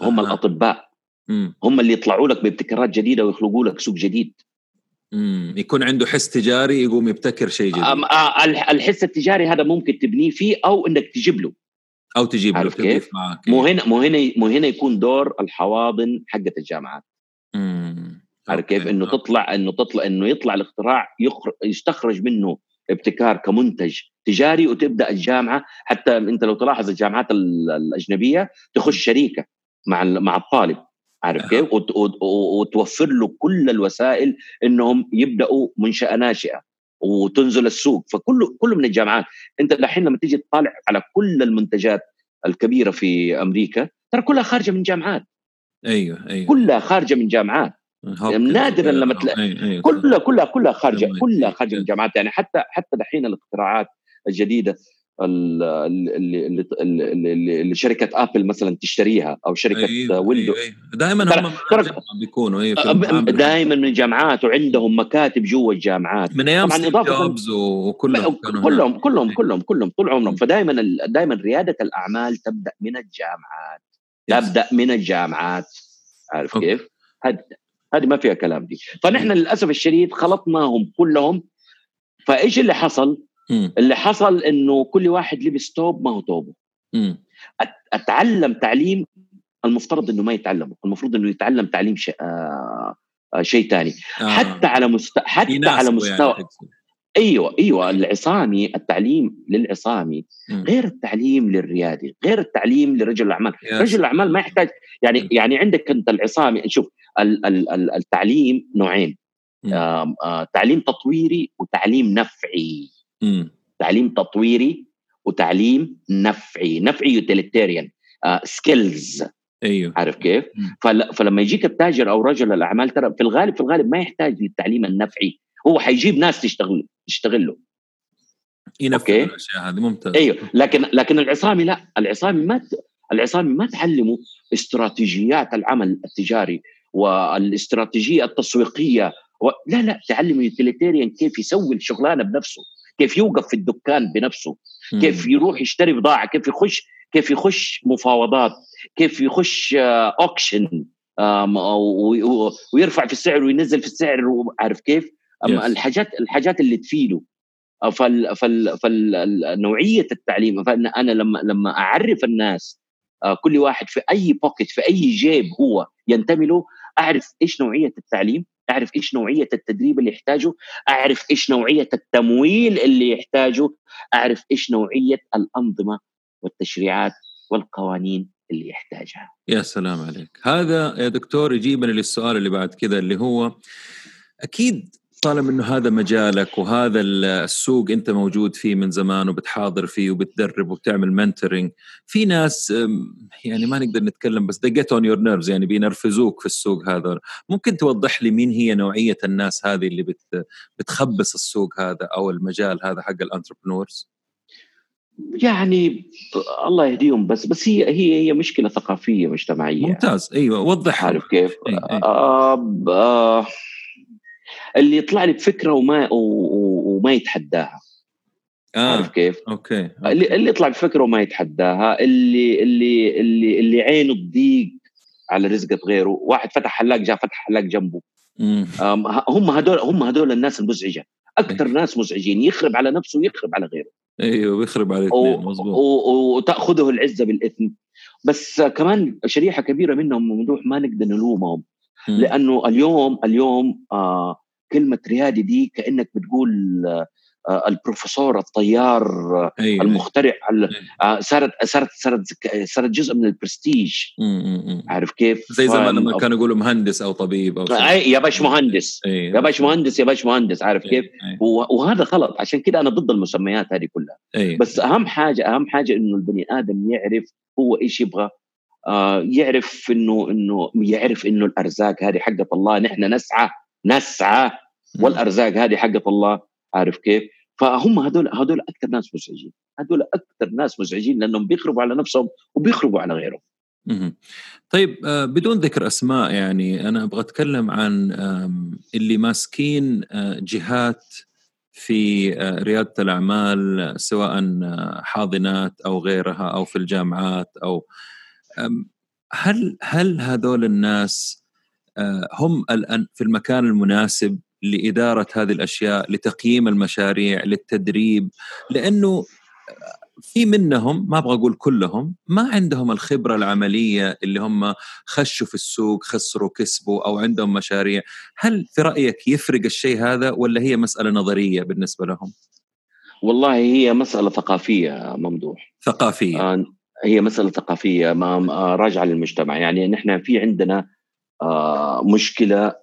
هم آه. الأطباء. مم. هم اللي يطلعوا لك بابتكارات جديدة ويخلقوا لك سوق جديد. امم يكون عنده حس تجاري يقوم يبتكر شيء جديد. آه الحس التجاري هذا ممكن تبنيه فيه أو إنك تجيب له. أو تجيب له كيف؟ معك. مو هنا مو هنا مو هنا يكون دور الحواضن حقت الجامعات. عارف كيف؟ إنه تطلع إنه تطلع إنه يطلع الاختراع يستخرج منه ابتكار كمنتج تجاري وتبدأ الجامعة. حتى أنت لو تلاحظ الجامعات الأجنبية تخش شريكة مع مع الطالب. عارف كيف؟ وتوفر له كل الوسائل إنهم يبدأوا منشأة ناشئة وتنزل السوق. فكله كله من الجامعات. أنت الحين لما تيجي تطالع على كل المنتجات الكبيرة في أمريكا ترى كلها خارجة من جامعات. أيوه أيوه. كلها خارجة من جامعات. يعني نادرا لما تلاقي كلها كلها كلها خارجه كلها خارجة من الجامعات يعني حتى حتى دحين الاختراعات الجديدة اللي, اللي, اللي, اللي شركة آبل مثلا تشتريها أو شركة أيوة Window. أيوة أيوة. دائما هم بيكونوا. أيوة دائما من جامعات وعندهم مكاتب جوا الجامعات. من أيام ستيف جوبز وكلهم كلهم كلهم كلهم كلهم طول عمرهم. فدائما دائما ريادة الأعمال تبدأ من الجامعات. تبدأ من الجامعات. عارف كيف؟ هذه ما فيها كلام دي. فنحن للأسف الشديد خلطناهم كلهم. فإيش اللي حصل؟ اللي حصل إنه كل واحد لبس توب ما هو توبه. أتعلم تعليم المفترض إنه ما يتعلمه المفروض إنه يتعلم تعليم شيء آه آه شيء ثاني آه. حتى على مستوى حتى على مستوى يعني أيوه أيوه. العصامي التعليم للعصامي م. غير التعليم للريادي غير التعليم لرجل الأعمال. رجل الأعمال ما يحتاج يعني م. يعني عندك أنت العصامي شوف التعليم نوعين. تعليم تطويري وتعليم نفعي. تعليم تطويري وتعليم نفعي. نفعي utilitarian skills أيوه. عارف كيف؟ فل... فلما يجيك التاجر أو رجل الأعمال ترى في الغالب في الغالب ما يحتاج للتعليم النفعي. هو حيجيب ناس تشتغل تشتغل له. ينفذ الأشياء هذه ممتاز. أيوه. لكن لكن العصامي لا. العصامي ما العصامي ما تعلموا استراتيجيات العمل التجاري. والاستراتيجية التسويقية. و... لا لا تعلم utilitarian كيف يسوي الشغلانة بنفسه كيف يوقف في الدكان بنفسه كيف يروح يشتري بضاعة كيف يخش كيف يخش مفاوضات كيف يخش auction ويرفع في السعر وينزل في السعر عارف كيف؟ yes. الحاجات الحاجات اللي تفيده. فال فال فالنوعيه التعليم. فأنا لما لما أعرف الناس آه، كل واحد في أي بوكيت في أي جيب هو ينتمي له أعرف إيش نوعية التعليم أعرف إيش نوعية التدريب اللي يحتاجه أعرف إيش نوعية التمويل اللي يحتاجه أعرف إيش نوعية الأنظمة والتشريعات والقوانين اللي يحتاجها. يا سلام عليك. هذا يا دكتور يجيبنا للسؤال اللي بعد كذا اللي هو أكيد طالما إنه هذا مجالك وهذا السوق أنت موجود فيه من زمان وبتحاضر فيه وبتدرب وبتعمل mentoring في ناس يعني ما نقدر نتكلم بس get on your nerves يعني بينرفزوك في السوق هذا ممكن توضح لي مين هي نوعية الناس هذه اللي بت بتخبص السوق هذا أو المجال هذا حق ال entrepreneurs يعني الله يهديهم بس بس هي هي هي مشكلة ثقافية مجتمعية. ممتاز. أيوه وضح. عارف كيف؟ أي أي. آه آه اللي يطلع لي بفكرة وما وما يتحداها. آه. عارف كيف؟ okay. okay. اللي اللي يطلع بفكرة وما يتحداها اللي اللي اللي اللي عينه تضيق على رزقة غيره واحد فتح حلاق جاء فتح حلاق جنبه. هم هدول هم هدول الناس المزعجة. أكثر إيه. ناس مزعجين. يخرب على نفسه ويخرب على غيره. أيوه ويخرب على الاثنين مظبوط. وتأخذه العزة بالإثم. بس كمان شريحة كبيرة منهم ممدوح ما نقدر نلومهم. لأنه اليوم اليوم آه كلمة ريادي دي كأنك بتقول آه، البروفيسور الطيار أيوة. المخترع أيوة. صارت صارت صارت صارت جزء من البرستيج عارف كيف؟ زي زمان لما كانوا يقولوا مهندس أو طبيب أو أي يا باش مهندس أيوة. يا باش مهندس يا باش مهندس عارف أيوة. كيف؟ أيوة. وهذا غلط عشان كده أنا ضد المسميات هذه كلها أيوة. بس أهم حاجة أهم حاجة إنه البني آدم يعرف هو إيش يبغى آه يعرف إنه إنه يعرف إنه الأرزاق هذه حقت الله نحن نسعى نسعى والأرزاق هذه حقت الله عارف كيف؟ فهم هذول هذول أكثر ناس مزعجين. هذول أكثر ناس مزعجين لأنهم بيخربوا على نفسهم وبيخربوا على غيرهم. طيب آه، بدون ذكر أسماء يعني أنا أبغى أتكلم عن اللي ماسكين آه، جهات في آه، ريادة الأعمال سواء حاضنات أو غيرها أو في الجامعات أو هل هل هذول الناس هم الآن في المكان المناسب لإدارة هذه الأشياء لتقييم المشاريع للتدريب لأنه في منهم ما أبغى أقول كلهم ما عندهم الخبرة العملية اللي هم خشوا في السوق خسروا كسبوا أو عندهم مشاريع. هل في رأيك يفرق الشيء هذا ولا هي مسألة نظرية بالنسبة لهم؟ والله هي مسألة ثقافية ممدوح. ثقافية. آه هي مسألة ثقافية ما آه راجعة للمجتمع. يعني نحن في عندنا آه مشكلة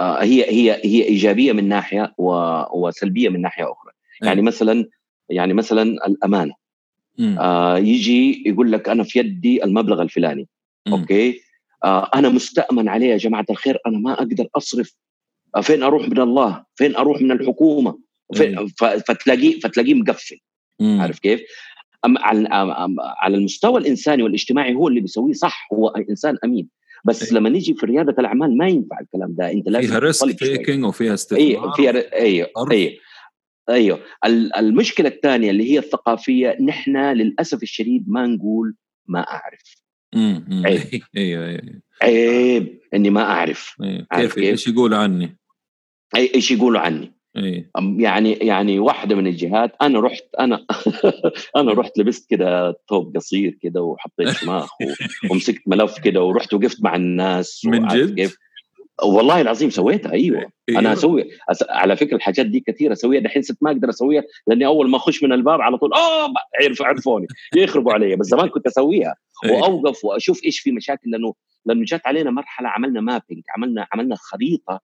آه، هي هي هي إيجابية من ناحية وسلبية من ناحية أخرى. أيه. يعني مثلا يعني مثلا الأمانة. آه يجي يقول لك أنا في يدي المبلغ الفلاني. أوكي؟ آه أنا مستأمن عليه يا جماعة الخير أنا ما أقدر أصرف. آه فين أروح من الله؟ فين أروح من الحكومة؟ فين؟ أيه. فتلاقيه فتلاقيه مقفل. عارف كيف؟ أم على على المستوى الإنساني والاجتماعي هو اللي بيسويه صح هو إنسان أمين. بس أيه. لما نيجي في رياده الأعمال ما ينفع الكلام ده. أنت لازم فيها ريسك تيكينج وفيها استثمار أيوه فيها أيوه أيوه. أيوه المشكلة الثانية اللي هي الثقافية نحن للأسف الشديد ما نقول ما أعرف. عيب أيوه أيوه. عيب إني ما أعرف. كيف؟ إيش يقولوا عني؟ إيش يقولوا عني؟ أيه. يعني يعني واحدة من الجهات أنا رحت أنا أنا رحت لبست كده ثوب قصير كده وحطيت شماخ ومسكت ملف كده ورحت وقفت مع الناس من جد؟ كيف والله العظيم سويتها أيوه إيه. أنا أسوي أس... على فكرة الحاجات دي كثيرة أسويها دحين صرت ما أقدر أسويها لأني أول ما أخش من الباب على طول آه عرف عرفوني يخربوا علي بس زمان كنت أسويها إيه. وأوقف وأشوف إيش في مشاكل لأنه لأنه جات علينا مرحلة عملنا مابينج عملنا عملنا خريطة.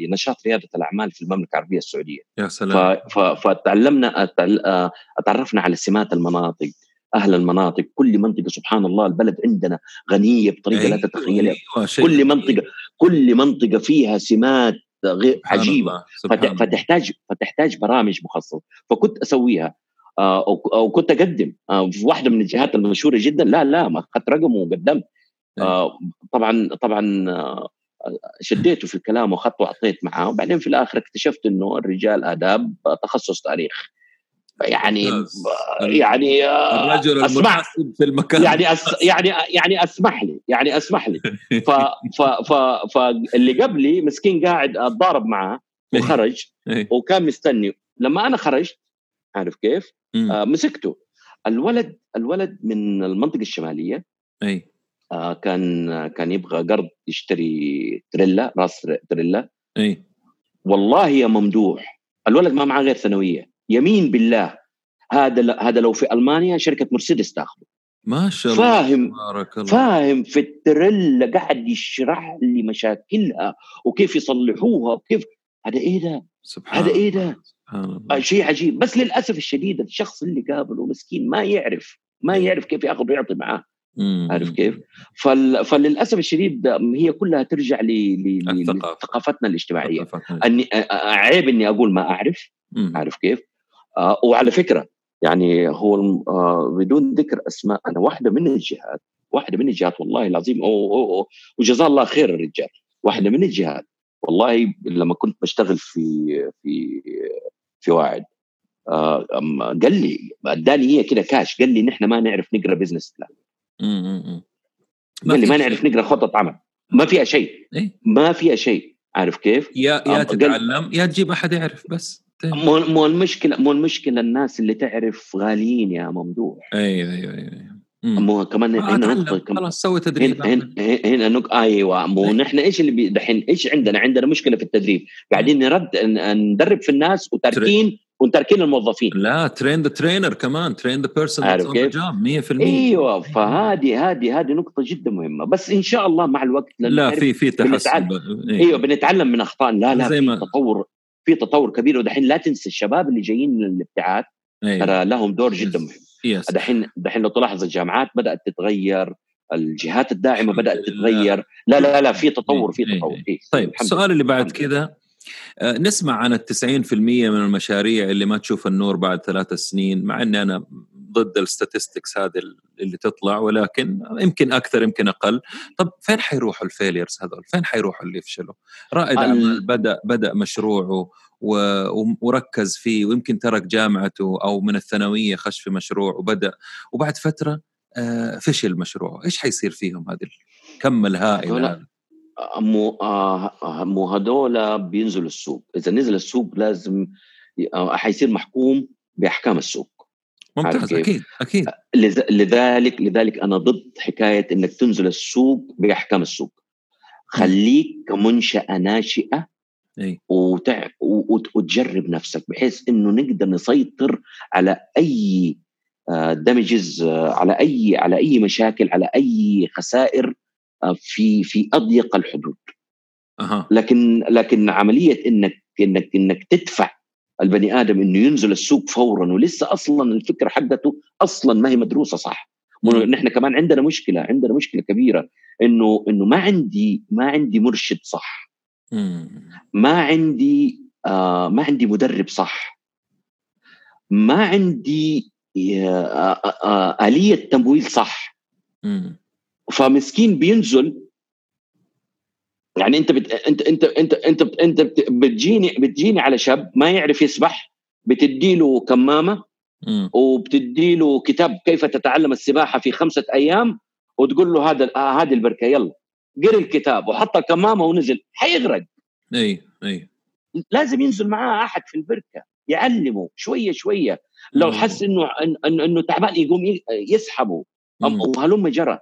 لنشاط رياده الأعمال في المملكة العربية السعودية. يا سلام. فتعلمنا أتل... أتعرفنا على سمات المناطق أهل المناطق كل منطقة سبحان الله البلد عندنا غنية بطريقة أيوة لا تتخيلها. أيوة كل منطقة كل منطقة فيها سمات غير عجيبة. فت... فتحتاج فتحتاج برامج مخصصة. فكنت أسويها آه أو كنت أقدم. آه في واحدة من الجهات المشهورة جدا. لا لا ما أخذت رقمه وقدمت. أيوة. آه طبعا طبعا شديته في الكلام واخذت وعطيت معاه وبعدين في الآخر اكتشفت إنه الرجال آداب تخصص تاريخ. يعني يعني الرجل أسمح في المكان. يعني أس يعني يعني أسمح لي يعني أسمح لي. ف ف ف فاللي قبلي مسكين قاعد أتضارب معاه إيه. وخرج إيه. وكان مستني. لما أنا خرجت عارف كيف؟ آه مسكته. الولد الولد من المنطقة الشمالية اي آه كان كان يبغى قرض يشتري تريلا راس تريلا إي والله يا ممدوح الولد ما معاه غير ثانوية يمين بالله هذا هذا لو في ألمانيا شركة مرسيدس تاخذه ما شاء الله فاهم بارك الله. فاهم في التريلا قاعد يشرح لي مشاكلها وكيف يصلحوها وكيف هذا إيه ده؟ سبحان هذا إيه ده؟ سبحان شيء عجيب بس للأسف الشديد الشخص اللي قابله مسكين ما يعرف ما. يعرف كيف ياخذ ويعطي معاه عارف كيف؟ فل... فللأسف الشديد هي كلها ترجع ل... ل... لثقافتنا الاجتماعية. اني عيب إني أقول ما أعرف عارف كيف؟ آه وعلى فكرة يعني هو آه بدون ذكر أسماء أنا واحدة من الجهات واحدة من الجهات والله العظيم أوه أوه أوه وجزاه الله خير الرجال واحدة من الجهات. والله لما كنت بشتغل في في في واعد آه قال لي اداني هي كده كاش قال لي نحن ما نعرف نقرأ business plan قال لي ما نعرف نقرأ خطة عمل. ما فيها شيء. إيه؟ ما فيها شيء. عارف كيف؟ يا يا تتعلم يا تجيب أحد يعرف بس. طيب. مو مو المشكلة مو المشكلة الناس اللي تعرف غاليين يا ممدوح. أيوه أيوه أيوه مو كمان هنا نقطة خلاص سوي تدريب هنا هنا, نق... أيوه. مو إيه. نحن إيش اللي دحين إيش عندنا؟ عندنا مشكلة في التدريب. قاعدين نرد ندرب في الناس وتاركين وتركين الموظفين. لا train the trainer كمان train the person عارف كيف؟ 100% أيوه فهذه هذه هذه نقطة جدا مهمة. بس إن شاء الله مع الوقت لا في في تحسن إيه. أيوه بنتعلم من اخطائنا لا لا في ما... تطور في تطور كبير. ودحين لا تنسى الشباب اللي جايين من الابتعاث أيوة. ترى لهم دور جدا مهم. دحين دحين لو تلاحظ الجامعات بدأت تتغير الجهات الداعمة بدأت تتغير. لا لا لا في تطور في تطور. إيه. طيب السؤال اللي بعد كذا نسمع عن التسعين في المية من المشاريع اللي ما تشوف النور بعد ثلاثة سنين مع أني أنا ضد ال statistics هذه اللي تطلع ولكن يمكن أكثر يمكن أقل. طب فين حيروحوا ال failures هذول؟ فين حيروحوا اللي يفشلوا؟ رائد أعمال بدأ بدأ مشروعه وركز فيه ويمكن ترك جامعته أو من الثانوية خش في مشروع وبدأ. وبعد فترة آه، فشل مشروعه. إيش حيصير فيهم هذه الكم الهائل هذا؟ مو آه مو هذول بينزلوا السوق. إذا نزل السوق لازم آه حيصير محكوم بأحكام السوق. ممتاز أكيد أكيد. لذلك لذلك أنا ضد حكاية إنك تنزل السوق بأحكام السوق. خليك كمنشأة ناشئة أي. وتع... وتجرب نفسك بحيث إنه نقدر نسيطر على أي دمجز آه، آه، على اي على أي مشاكل على أي خسائر في في أضيق الحدود. أه. لكن لكن عملية إنك إنك إنك تدفع البني آدم إنه ينزل السوق فورا ولسه أصلا الفكرة حقته أصلا ما هي مدروسة صح. نحن كمان عندنا مشكلة عندنا مشكلة كبيرة إنه إنه ما عندي ما عندي مرشد صح. ما عندي آه ما عندي مدرب صح. ما عندي آلية تمويل صح. فمسكين بينزل. يعني انت بت... انت انت انت انت انت بتجيني بتجيني على شاب ما يعرف يسبح بتدي له كمامة وبتدي له كتاب كيف تتعلم السباحة في خمسة أيام وتقول له هذا آه هذه البركة يلا. قري الكتاب وحط الكمامة ونزل حيغرق. أي أي. لازم ينزل معاه أحد في البركة يعلمه شوية شوية. لو حس إنه انه, إنه تعبان يقوم يسحبه. وهلم جرى.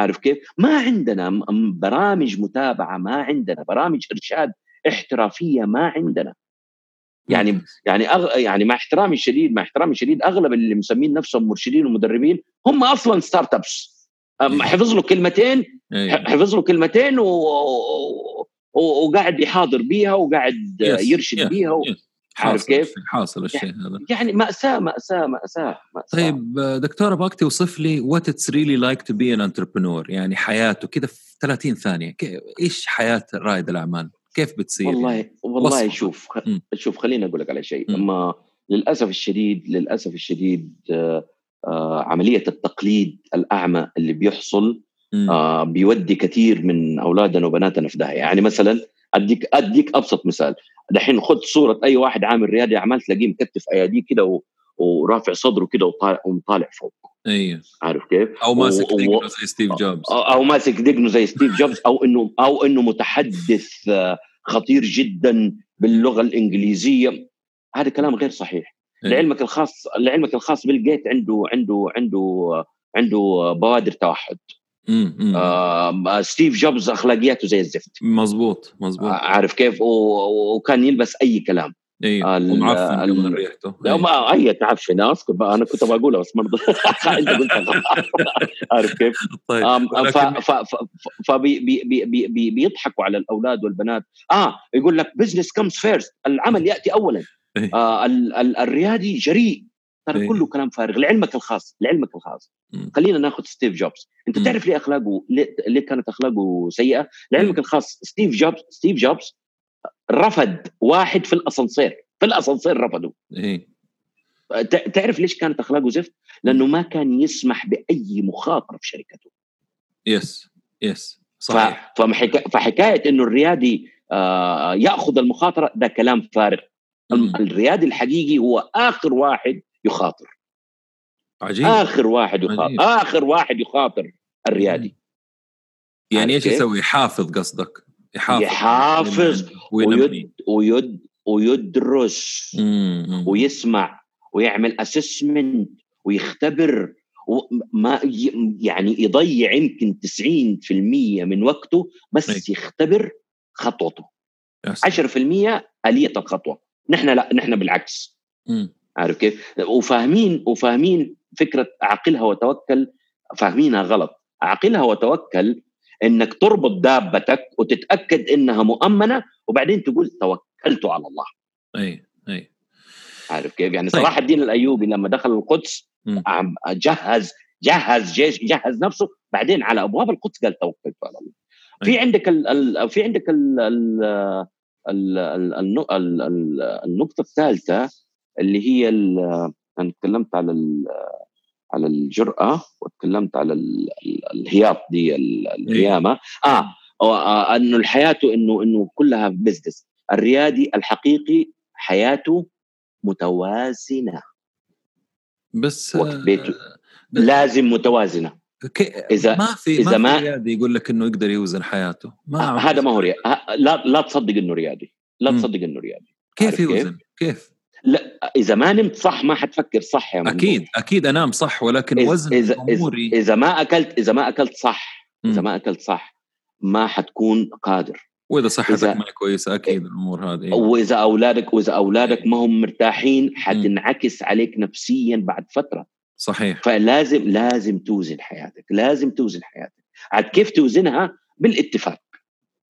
عارف كيف؟ ما عندنا برامج متابعة ما عندنا برامج إرشاد احترافية ما عندنا. يعني يعني أغ... يعني مع احترامي الشديد مع احترامي الشديد أغلب اللي مسمين نفسهم مرشدين ومدربين هم أصلا start-ups حفظ له كلمتين حفظ له كلمتين و... و... وقاعد يحاضر بيها وقاعد يرشد بيها و... عارف كيف؟ حاصل الشيء يعني هذا يعني مأساة مأساة مأساة, مأساة. طيب دكتور ابغاك توصف لي what it's really like to be an entrepreneur يعني حياته كذا في 30 ثانية إيش حياة رائد الأعمال؟ كيف بتصير؟ والله يعني؟ والله شوف خ... شوف خليني أقول لك على شيء أما للأسف الشديد للأسف الشديد آه آه عملية التقليد الأعمى اللي بيحصل آه بيودي كثير من أولادنا وبناتنا في داهية يعني مثلا اديك أديك أبسط مثال. دحين خذ صورة أي واحد عامل رياضي اعمال تلاقيه مكتف أياديه كده و... ورافع صدره كده وطالع ومطالع فوق. أيوه. عارف كيف؟ أو ماسك و... دقنه زي ستيف جوبز. أو, أو ماسك دقنه زي ستيف جوبز أو انه أو إنه متحدث خطير جدا باللغة الإنجليزية. هذا كلام غير صحيح. أيوه. لعلمك الخاص لعلمك الخاص بيل جيت عنده عنده عنده عنده بوادر توحد. آه ستيف جوبز أخلاقياته زي الزفت. مزبوط مزبوط آه عارف كيف؟ وكان يلبس أي كلام. أيوه ومعفن كمان ريحته. لا ما أي تعفن اسكت أنا كنت بقولها بس برضه أنت قلتها عارف كيف؟ طيب فبيضحكوا على الأولاد والبنات. آه يقول لك business comes first العمل يأتي اولا. إيه. آه الريادي جريء. ترى إيه. كله كلام فارغ لعلمك الخاص لعلمك الخاص. خلينا ناخذ ستيف جوبز. أنت م. تعرف ليه أخلاقه ليه, ليه كانت أخلاقه سيئة؟ لعلمك الخاص ستيف جوبز ستيف جوبز رفض واحد في الأسانسير في الأسانسير رفضه إيه؟ تعرف ليش كانت أخلاقه زفت؟ لأنه ما كان يسمح بأي مخاطرة في شركته. يس يس صحيح. فحكاية إنه الريادي آه يأخذ المخاطرة ده كلام فارغ. الريادي الحقيقي هو آخر واحد يخاطر. عجيب. آخر واحد يخاطر. عجيب. آخر واحد يخاطر الريادي. يعني إيش يسوي؟ يحافظ قصدك. يحافظ. يحافظ ويد ويد ويدرس. مم. ويسمع. ويعمل اسسمنت ويختبر. وما يعني يضيع يمكن 90% من وقته بس أي. يختبر خطوته. 10% آلية الخطوة. نحن لا نحن بالعكس. مم. عارف كيف؟ وفاهمين وفاهمين فكرة عقلها وتوكل. فاهمينها غلط. عقلها وتوكل إنك تربط دابتك وتتأكد إنها مؤمنة وبعدين تقول توكلت على الله. اي أي. عارف كيف؟ يعني طيب. صلاح الدين الأيوبي لما دخل القدس جهز جهز جيش جهز نفسه بعدين على أبواب القدس قال توكلت على الله. في عندك ال ال في عندك ال ال ال النقطة الثالثة اللي هي أنا تكلمت على على الجرأة وتكلمت على الهياط دي الهيامة آه, آه أنه الحياة إنه إنه كلها بزنس الريادي الحقيقي حياته متوازنة. بس وقت بيته لازم متوازنة. إذا ما في إذا ما في ريادي يقول لك إنه يقدر يوزن حياته. ما هذا ما هو ريادي. لا لا تصدق إنه ريادي. لا تصدق إنه ريادي. كيف؟ يوزن؟ كيف؟ لا إذا ما نمت صح ما حتفكر صح يا أكيد أكيد أنام صح ولكن إذا وزن إذا اموري إذا ما اكلت إذا ما أكلت صح إذا ما أكلت صح ما حتكون قادر. وإذا صحتك ما كويسة أكيد الأمور هذه. وإذا اولادك وإذا أولادك ما هم مرتاحين حتنعكس عليك نفسيا بعد فترة. صحيح. فلازم لازم توزن حياتك لازم توزن حياتك. عاد كيف توزنها؟ بالاتفاق.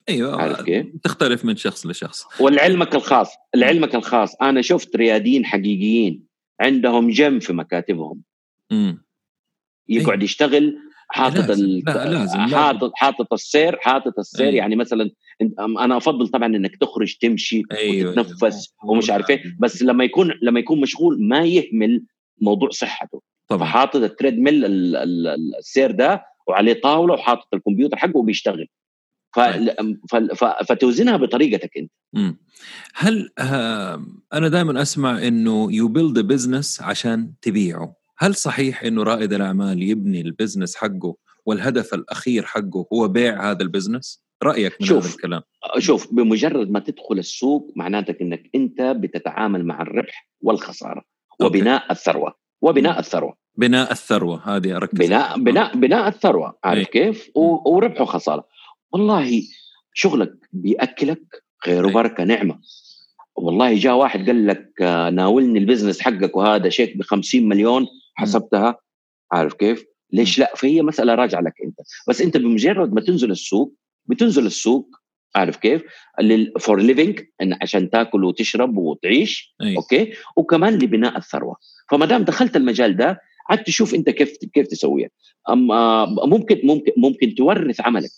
أيوه عارف كيف؟ تختلف من شخص لشخص ولعلمك الخاص لعلمك الخاص أنا شفت رياديين حقيقيين عندهم جيم في مكاتبهم امم يقعد يشتغل حاطط لازم. ال... لا لازم حاطط حاطط السير حاطط السير أيوة. يعني مثلا أنا أفضل طبعا إنك تخرج تمشي أيوة. وتتنفس أيوة. ومش عارف إيه بس لما يكون لما يكون مشغول ما يهمل موضوع صحته طبعا فحاطط ال treadmill ال- ال- ال- السير ده وعليه طاولة وحاطط الكمبيوتر حقه وبيشتغل. فتوزنها بطريقتك أنت مم. هل آه أنا دائما أسمع إنه you build business عشان تبيعه هل صحيح إنه رائد الأعمال يبني ال business حقه والهدف الأخير حقه هو بيع هذا ال business رأيك من شوف. هذا الكلام شوف بمجرد ما تدخل السوق معناتك إنك أنت بتتعامل مع الربح والخسارة أوكي. وبناء الثروة وبناء الثروة بناء الثروة هذه أركز بناء. بناء بناء الثروة عارف أي. كيف؟ وربح وخسارة والله شغلك بيأكلك خير. وبركه نعمة والله جاء واحد قال لك آه، ناولني ال business حقك وهذا شيك ب 50 مليون حسبتها عارف كيف؟ ليش لا؟ فهي مسألة راجعة لك أنت بس أنت بمجرد ما تنزل السوق بتنزل السوق عارف كيف؟ for living عشان تاكل وتشرب وتعيش أي. أوكي وكمان لبناء الثروة فما دام دخلت المجال ده عاد تشوف أنت كيف كيف تسويها أم آه، ممكن ممكن ممكن تورث عملك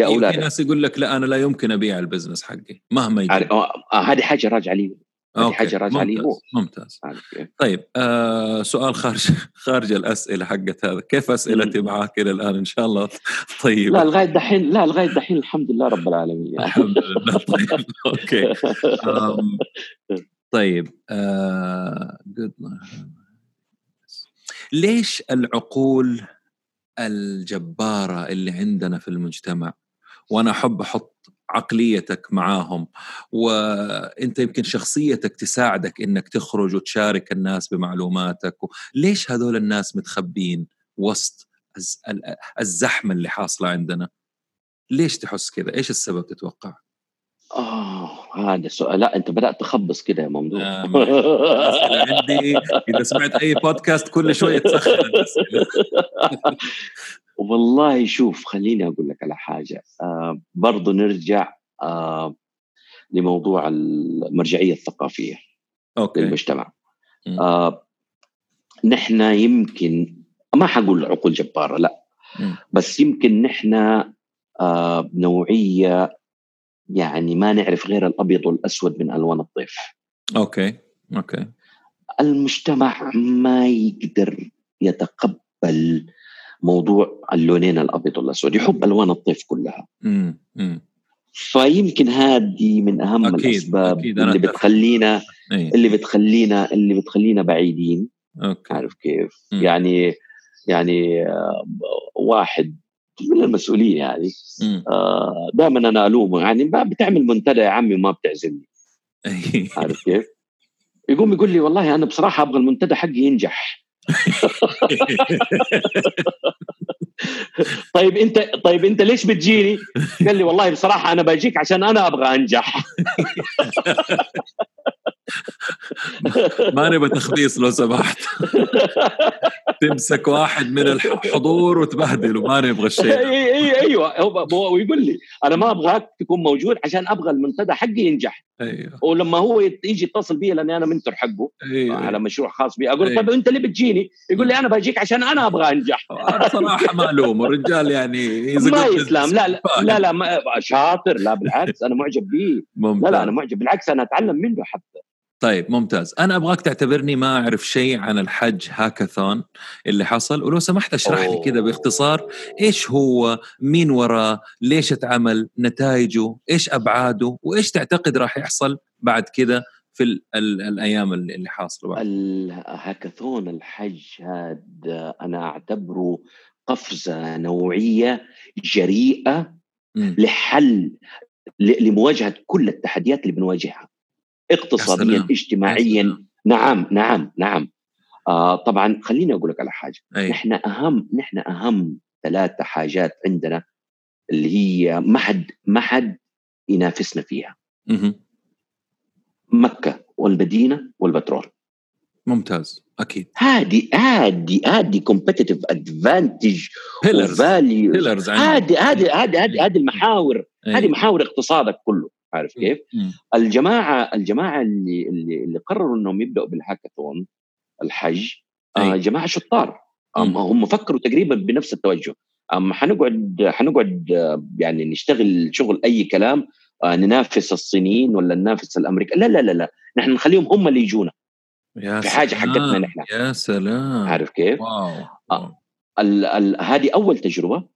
أيوة، في لاولادك ناس يقول لك لا أنا لا يمكن أبيع ال business حقي مهما عارف- آه، آه، هذه حاجة راجعة لي هذه. حاجة راجعة لي هو ممتاز ممتاز كيف؟ طيب آه سؤال خارج خارج الأسئلة حقت هذا كيف أسئلتي مم. معك إلى الآن إن شاء الله طيب لا لغاية دحين لا لغاية دحين الحمد لله رب العالمين يعني. الحمد لله طيب أوكي طيب آه. ليش العقول الجبارة اللي عندنا في المجتمع وأنا أحب أحط عقليتك معاهم. وأنت يمكن شخصيتك تساعدك إنك تخرج وتشارك الناس بمعلوماتك. و... ليش هذول الناس متخبين وسط الز- ال- الزحمة اللي حاصلة عندنا؟ ليش تحس كذا؟ إيش السبب تتوقع؟ هذا السؤال. لا أنت بدأت تخبص كده يا ممدوح. آه، عندي إذا سمعت أي بودكاست كل شوية تسخن. والله شوف خليني أقول لك على حاجة. آه برضو نرجع آه لموضوع المرجعية الثقافية أوكي. للمجتمع. آه نحن يمكن ما حقول عقول جبارة لا. مم. بس يمكن نحن آه نوعيه يعني ما نعرف غير الأبيض والأسود من ألوان الطيف أوكي أوكي. المجتمع ما يقدر يتقبل موضوع اللونين الأبيض والأسود يحب ألوان الطيف كلها. امم فيمكن هذه من أهم أكيد، الأسباب أكيد، اللي. بتخلينا اي اللي بتخلينا اللي بتخلينا بعيدين. أوكي. عارف كيف؟ مم. يعني يعني آه، واحد من المسؤولين يعني مم. آه، دائما أنا ألومه يعني ما بتعمل منتدى يا عمي وما بتعزمني. عارف كيف؟ يقوم يقول لي والله أنا بصراحة أبغى المنتدى حقي ينجح طيب أنت طيب أنت ليش بتجيني؟ قال لي والله بصراحة أنا بجيك عشان أنا أبغى أنجح ما نبغى تخبيص لو سمحت. تمسك واحد من الحضور وتبهدله ما نبغى الشيء. إي إي أيوه هو يقول لي أنا ما أبغاك تكون موجود عشان أبغى المنتدى حقي ينجح. أيوه. ولما هو يجي يتصل بي لأني أنا mentor حقه أيوه. على مشروع خاص بي. أقول أيوة. طيب أنت ليه بتجيني؟ يقول لي أنا بجيك عشان أنا أبغى أنجح. أنا صراحة معلوم. الرجال يعني he's a ما يسلم. لا لا. لا, لا ما شاطر. لا بالعكس أنا معجب به لا لا أنا معجب. بالعكس أنا أتعلم منه حتى. طيب ممتاز أنا أبغاك تعتبرني ما أعرف شيء عن الحج هاكاثون اللي حصل ولو سمحت أشرح لي. كذا باختصار إيش هو مين وراه ليش اتعمل نتائجه إيش أبعاده وإيش تعتقد راح يحصل بعد كذا في ال ال الأيام اللي اللي حاصلة الهاكاثون الحج هذا أنا أعتبره قفزة نوعية جريئة مم. لحل لمواجهة كل التحديات اللي بنواجهها اقتصاديا اجتماعيا. نعم نعم نعم. آه طبعا خليني أقول لك على حاجة. أي. نحن أهم نحن أهم ثلاثة حاجات عندنا اللي هي ما حد ما حد ينافسنا فيها. مهم. مكة والمدينة والبترول. ممتاز أكيد. هذه هذه هذه competitive advantage pillars هذه هذه هذه هذه هذه المحاور. هذه محاور اقتصادك كله. عارف كيف؟ الجماعة الجماعة اللي اللي, اللي قرروا إنهم يبدأوا بالهاكاثون الحج آه. جماعة شطار. هم فكروا تقريبا بنفس التوجه. أم حنقعد حنقعد يعني نشتغل شغل أي كلام آه، ننافس الصينيين ولا ننافس الامريكان لا لا لا لا. نحن نخليهم هم اللي يجونا. يا في حاجة حقتنا نحن. يا سلام. عارف كيف؟ wow, ال هذه أول تجربة.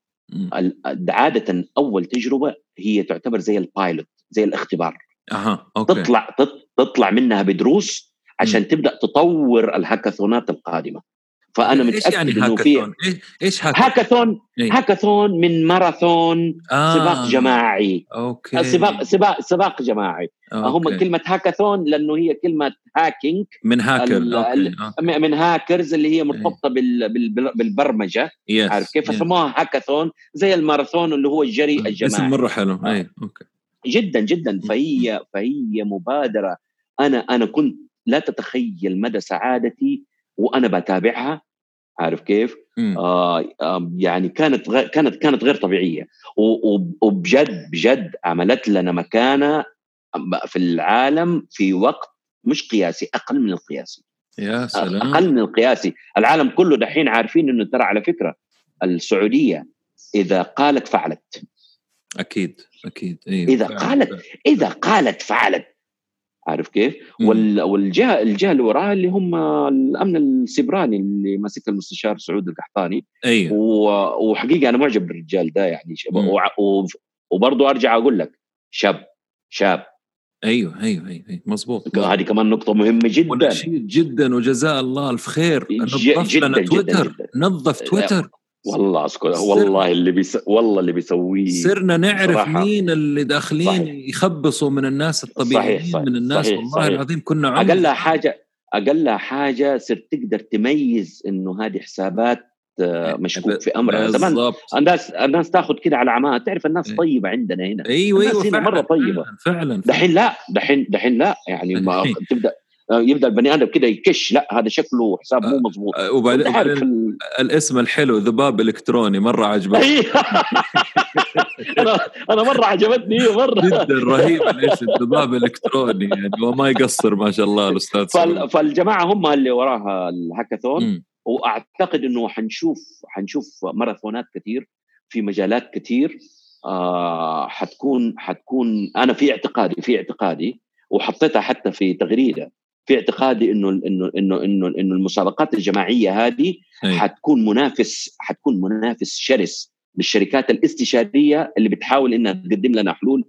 عادة أول تجربة هي تعتبر زي ال pilot زي الاختبار أها أوكي تطلع تطلع منها بدروس عشان م. تبدأ تطور الهاكاثونات القادمة فأنا متأكد يعني إنه في إيش hackathon؟ hackathon إيه؟ هاكاثون من ماراثون آه. سباق جماعي أوكي سباق سباق سباق جماعي أوكي. هم كلمة هاكاثون لأنه هي كلمة hacking من هاكر ال أوكي. أوكي. من هاكرز اللي هي مرتبطة بال بال بالبرمجة yes. عارف كيف فسموها هاكاثون زي الماراثون اللي هو الجري الجماعي اسم مرة حلو آه. اي أوكي جدا جدا. فهي فهي مبادرة. أنا أنا كنت لا تتخيل مدى سعادتي وأنا بتابعها. عارف كيف؟ آه يعني كانت غ... كانت كانت غير طبيعية. وبجد بجد عملت لنا مكانة في العالم في وقت مش قياسي أقل من القياسي. يا سلام. أقل من القياسي. العالم كله دحين عارفين إنه ترى على فكرة السعودية إذا قالت فعلت. أكيد أكيد. أيوة إذا قالت إذا قالت فعلت عارف كيف؟ وال... والجهة الجهة اللي وراها اللي هم الأمن السبراني اللي ماسك المستشار سعود القحطاني. أيوه و... وحقيقة أنا معجب بالرجال ده يعني و... و... وبرضه أرجع أقول لك شاب شاب. أيوه أيوه أيوه, أيوة. مظبوط هذه كمان نقطة مهمة جدا. ونشيد جدا وجزاء الله الف خير نظف جداً لنا جداً تويتر جداً. نظف تويتر. والله اسكت والله اللي بيس... والله اللي بيسويه صرنا نعرف صراحة. مين اللي داخلين صحيح. يخبصوا من الناس الطبيعيين صحيح، صحيح، من الناس صحيح، والله صحيح. العظيم كنا عمر اقلها حاجة اقلها حاجة صرت تقدر تميز إنه هذه حسابات آه، مشكوك في أمرها زمان الناس الناس تاخذ كده على عماها تعرف الناس إيه. طيبة عندنا هنا أيوه الناس أيوه هنا فعلا مرة طيبة. فعلا, فعلا. دحين لا دحين دحين لا يعني ما. تبدأ يبدأ البني آدم كده يكش لا هذا شكله حساب مو مضبوط آه، وبعدين ال- الاسم الحلو ذباب الكتروني مرة عجبني أيوه. أنا أنا مرة عجبتني مرة جدا رهيب الاسم ذباب الكتروني يعني وما يقصر ما شاء الله الأستاذ فال-. فالجماعة هم اللي وراها الهاكاثون. وأعتقد إنه حنشوف حنشوف ماراثونات كثير في مجالات كثير آه حتكون حتكون أنا في اعتقادي في اعتقادي وحطيتها حتى في تغريدة في اعتقادي إنه إنه إنه إنه إنه المسابقات الجماعية هذه أي. حتكون منافس حتكون منافس شرس للشركات الاستشارية اللي بتحاول إنها تقدم لنا حلول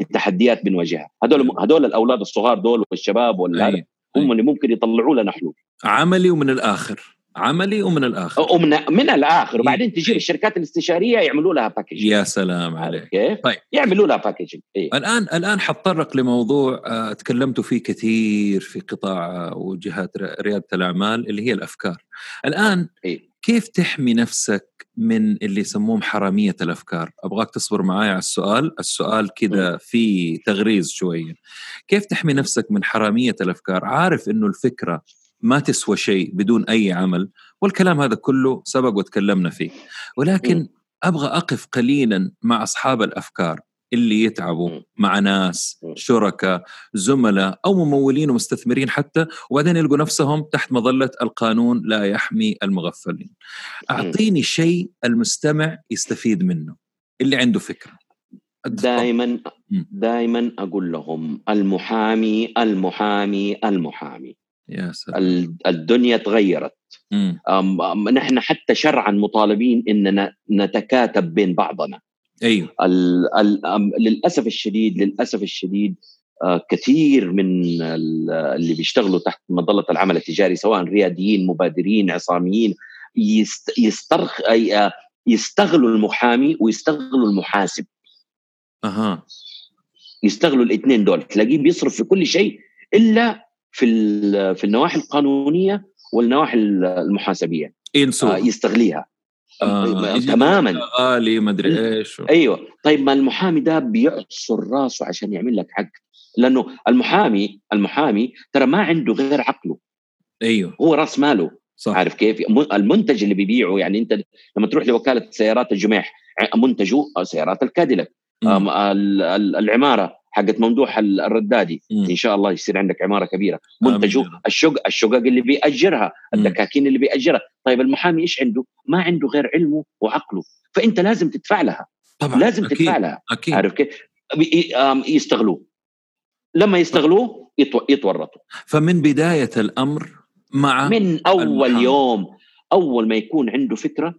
التحديات بنواجهها هذول هذول الأولاد الصغار دول والشباب ولا. هم اللي ممكن يطلعوا لنا حلول عملي ومن الآخر عملي ومن الآخر ومن من الآخر وبعدين تجي الشركات الاستشارية يعملوا لها package يا سلام عليك كيف؟ طيب. يعملوا لها package إيه؟ الان الآن حتطرق لموضوع آه، تكلمتوا فيه كثير في قطاع آه، وجهات ريادة الأعمال اللي هي الأفكار. الآن إيه؟ كيف تحمي نفسك من اللي يسموهم حرامية الأفكار؟ أبغاك تصبر معي على السؤال، السؤال كذا في تغريز شوية. كيف تحمي نفسك من حرامية الأفكار؟ عارف إنه الفكرة ما تسوى شيء بدون أي عمل والكلام هذا كله سبق وتكلمنا فيه ولكن. أبغى أقف قليلا مع أصحاب الأفكار اللي يتعبوا. مع ناس. شركاء زملاء أو ممولين ومستثمرين حتى وبعدين يلقوا نفسهم تحت مظلة القانون لا يحمي المغفلين. أعطيني شيء المستمع يستفيد منه اللي عنده فكرة. دائما. دائما أقول لهم المحامي المحامي المحامي يا سلام. ال- الدنيا تغيرت. نحن حتى شرعا مطالبين اننا نتكاتب بين بعضنا. أيوه. ال ال أم للأسف الشديد للأسف الشديد آه، كثير من ال- اللي بيشتغلوا تحت مظله العمل التجاري سواء رياديين مبادرين عصاميين يست يسترخ أي- آه، يستغلوا المحامي ويستغلوا المحاسب. أها. يستغلوا الاثنين دول. تلاقيه بيصرف في كل شيء إلا في في النواحي القانونية والنواحي المحاسبية. ينسوا آه، يستغليها. آه، يجي تماما. غالي ما أدري إيش أيوه. طيب ما المحامي ده بيعصر راسه عشان يعمل لك حق لأنه المحامي المحامي ترى ما عنده غير عقله. أيوه. هو راس ماله. صح. عارف كيف؟ المنتج اللي بيبيعه يعني أنت لما تروح لوكالة سيارات الجميح منتجه سيارات الكاديلاك. العمارة. حقت ممدوح الردادي. م. إن شاء الله يصير عندك عمارة كبيرة. منتجه الشقق الشقق اللي بيأجرها الدكاكين اللي بيأجرها. طيب المحامي إيش عنده؟ ما عنده غير علمه وعقله. فأنت لازم تدفع لها. طبعا لازم أكيد. تدفع لها. أكيد. عارف كيف؟ يستغلوه. لما يستغلوه يتورطوا. فمن بداية الأمر مع من أول المحامي. يوم أول ما يكون عنده فكرة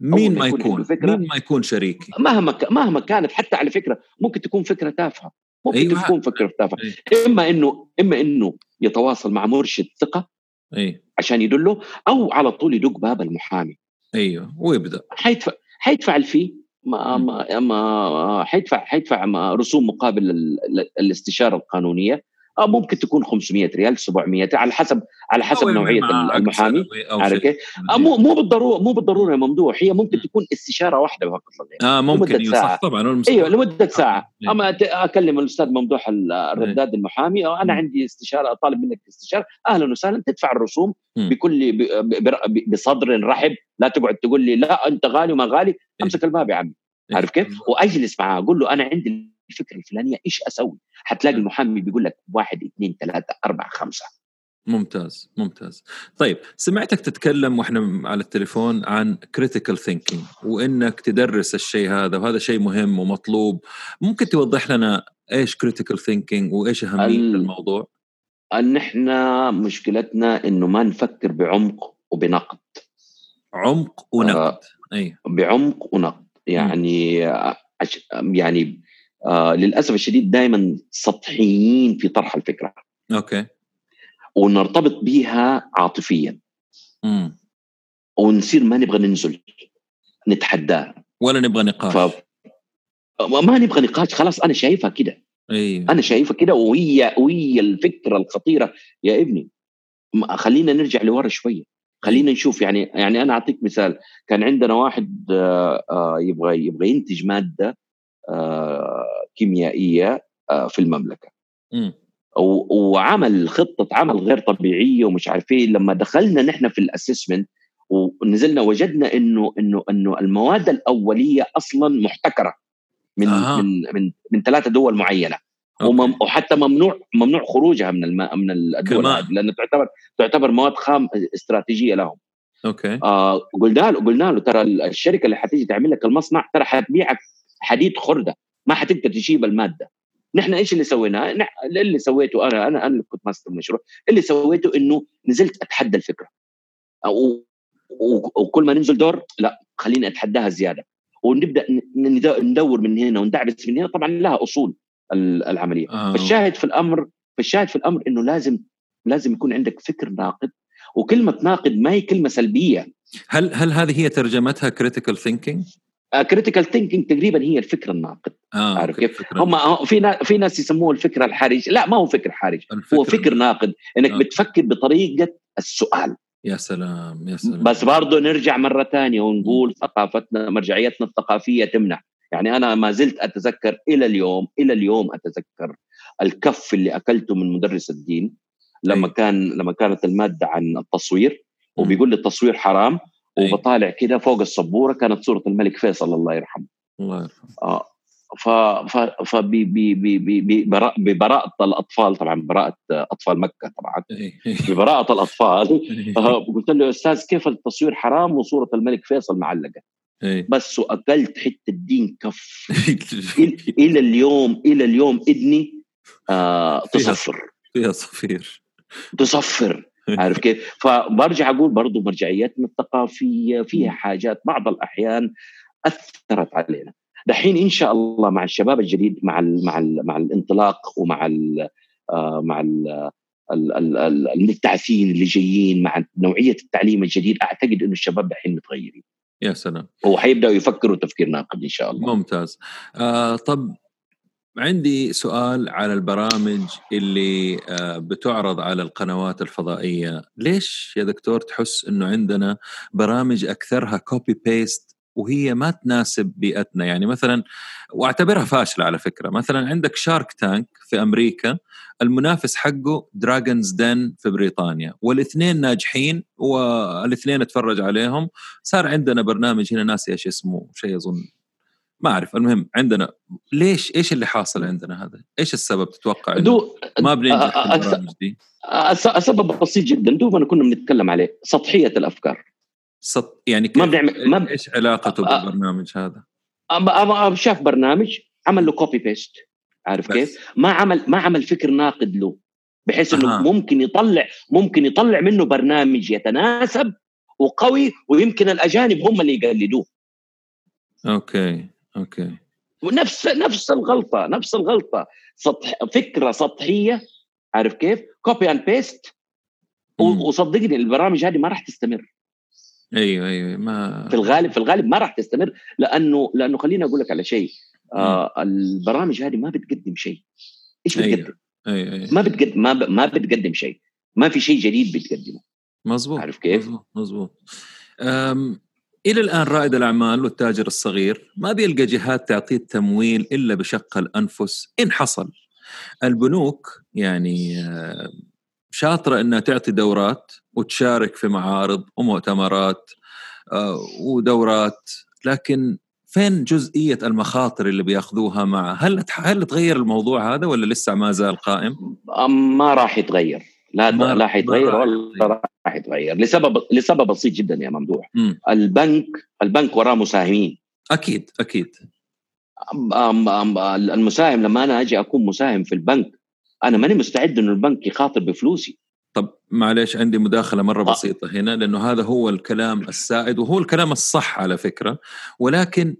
مين ما يكون, مين ما يكون شريكي؟ مهما مهما كانت حتى على فكرة ممكن تكون فكرة تافهة. ممكن أيوة. تكون فكرة تافهة. أيوة. إما إنه إما إنه يتواصل مع مرشد ثقة أيوة. عشان يدله أو على طول يدق باب المحامي. أيوه ويبدأ. حيدفع حيدفع الفي ما ما ما حيدفع حيدفع رسوم مقابل الاستشارة القانونية. أو ممكن تكون 500 ريال 700 على حسب على حسب نوعية المحامي. عارف كيف؟ مو مو بالضروره مو بالضرورة ممدوح هي ممكن تكون استشارة واحدة فقط آه ممكن ساعة. طبعا أيوه لمدة ساعة. آه. أما أكلم الأستاذ ممدوح الرداد المحامي. أو أنا عندي استشارة طالب منك استشارة. أهلا وسهلا تدفع الرسوم بكل بصدر رحب. لا تقعد تقول لي لا أنت غالي وما غالي. أمسك الباب يا عمي. عارف كيف؟ وأجلس معاه أقول له أنا عندي الفكرة الفلانية إيش أسوي؟ حتلاقي المحامي بيقول لك واحد اثنين ثلاثة أربعة خمسة. ممتاز ممتاز. طيب سمعتك تتكلم وإحنا على التليفون عن critical thinking وإنك تدرس الشيء هذا وهذا شيء مهم ومطلوب. ممكن توضح لنا إيش critical thinking وإيش أهمية ال... الموضوع؟ ان إحنا مشكلتنا إنه ما نفكر بعمق وبنقد. عمق ونقد آه أي. بعمق ونقد. يعني م. يعني آه للأسف الشديد دائما سطحيين في طرح الفكرة. أوكي. ونرتبط بها عاطفيا. امم ونصير ما نبغى ننزل نتحداه. ولا نبغى نقاش. ف... ما نبغى نقاش خلاص أنا شايفها كده. أيوه. أنا شايفها كده وهي وهي الفكرة الخطيرة. يا ابني خلينا نرجع لورا شوية. خلينا نشوف يعني يعني أنا أعطيك مثال. كان عندنا واحد آه، آه، يبغى يبغى ينتج مادة كيميائية آه، في المملكة. م. وعمل خطة عمل غير طبيعية ومش عارف إيه. لما دخلنا نحن في الأسسمنت ونزلنا وجدنا إنه إنه إنه المواد الأولية أصلا محتكرة من آه. من من من ثلاثة دول معينة. ومم وحتى ممنوع ممنوع خروجها من الم... من الدول لأنه تعتبر تعتبر مواد خام استراتيجية لهم. أوكي. آه قلنا له قلنا له ترى الشركة اللي حتيجي تعمل لك المصنع ترى حتبيعك حديد خردة. ما حتقدر تجيب المادة. نحن إيش اللي سويناه؟ اللي سويته أنا أنا أنا اللي كنت ماسك المشروع. اللي سويته إنه نزلت أتحدى الفكرة. وكل ما ننزل دور لا خليني أتحداها زيادة. ونبدأ ندور من هنا وندعبس من هنا. طبعا لها أصول العملية. آه. فالشاهد في الأمر فالشاهد في الأمر إنه لازم لازم يكون عندك فكر ناقد. وكلمة ناقد ما هي كلمة سلبية. هل هل هذه هي ترجمتها critical thinking؟ critical uh, thinking تقريبا هي الفكر الناقد. آه عارف كيف؟ هم في ناس في ناس يسموه الفكر الحرج، لا ما هو فكر حرج هو فكر ناقد إنك آه. بتفكر بطريقة السؤال. يا سلام يا سلام. بس برضه نرجع مرة ثانية ونقول ثقافتنا مرجعيتنا الثقافية تمنع. يعني أنا ما زلت أتذكر إلى اليوم إلى اليوم أتذكر الكف اللي أكلته من مدرس الدين. لما أي. كان لما كانت المادة عن التصوير وبيقول لي التصوير حرام وبطالع كده فوق السبورة كانت صورة الملك فيصل الله يرحمه. الله يرحمه. آه. ف ف ف ببراءة الأطفال طبعا براءة أطفال مكة طبعا. ببراءة الأطفال. قلت له أستاذ كيف التصوير حرام وصورة الملك فيصل معلقة؟ بس وأكلت حتة دين كف. إلى اليوم إلى اليوم إذني آه تصفر. فيها صفير. تصفر. عارف كيف؟ فبرجع أقول برضو مرجعيتنا الثقافية فيها حاجات بعض الأحيان أثرت علينا. دحين إن شاء الله مع الشباب الجديد مع ال مع ال مع الانطلاق ومع ال آه، مع ال المبتعثين اللي جايين مع نوعية التعليم الجديد أعتقد إنه الشباب دحين متغيرين. يا سلام. وحيبدأوا يفكروا تفكير ناقد إن شاء الله. ممتاز. آه طب عندي سؤال على البرامج اللي آه، بتعرض على القنوات الفضائية، ليش يا دكتور تحس إنه عندنا برامج أكثرها copy paste وهي ما تناسب بيئتنا؟ يعني مثلا وأعتبرها فاشلة على فكرة. مثلا عندك Shark Tank في أمريكا المنافس حقه Dragons' Den في بريطانيا. والاثنين ناجحين والاثنين أتفرج عليهم. صار عندنا برنامج هنا ناسي إيش اسمه شيء أظن. ما أعرف المهم عندنا ليش إيش اللي حاصل عندنا هذا؟ إيش السبب تتوقع إنه ما بننجح البرامج دي؟ السبب بسيط جدا دوبنا كنا بنتكلم عليه سطحية الأفكار سط... يعني كيف ما بنعمل ما ب... إيش علاقته بالبرنامج هذا؟ شاف برنامج عمل له copy paste عارف بس. كيف؟ ما عمل ما عمل فكر ناقد له بحيث إنه أه. ممكن يطلع ممكن يطلع منه برنامج يتناسب وقوي ويمكن الأجانب هم اللي يقلدوه okay okay ونفس نفس الغلطة نفس الغلطة سطح فكرة سطحية عارف كيف؟ copy and paste وصدقني البرامج هذه ما راح تستمر أيوه أيوه ما في الغالب في الغالب ما راح تستمر لأنه لأنه خليني أقول لك على شيء آه البرامج هذه ما بتقدم شيء إيش أيوة، بتقدم؟ أيوة. أيوة. ما بتقدم ما, ب... ما بتقدم شيء ما في شيء جديد بتقدمه مظبوط عارف كيف؟ مظبوط إلى الآن رائد الأعمال والتاجر الصغير ما بيلقى جهات تعطيه التمويل إلا بشق الأنفس إن حصل. البنوك يعني شاطرة إنها تعطي دورات وتشارك في معارض ومؤتمرات آه، ودورات لكن فين جزئية المخاطر اللي بياخذوها مع هل هل تغير الموضوع هذا ولا لسه ما زال قائم؟ ما راح يتغير. لا ما لا حيتغير ولا راح يتغير. لسبب لسبب بسيط جدا يا ممدوح. م. البنك البنك وراه مساهمين. أكيد أكيد. أم أم المساهم لما أنا أجي أكون مساهم في البنك أنا ماني مستعد إنه البنك يخاطر بفلوسي. طب معلش عندي مداخلة مرة آه. بسيطة هنا لأنه هذا هو الكلام السائد وهو الكلام الصح على فكرة. ولكن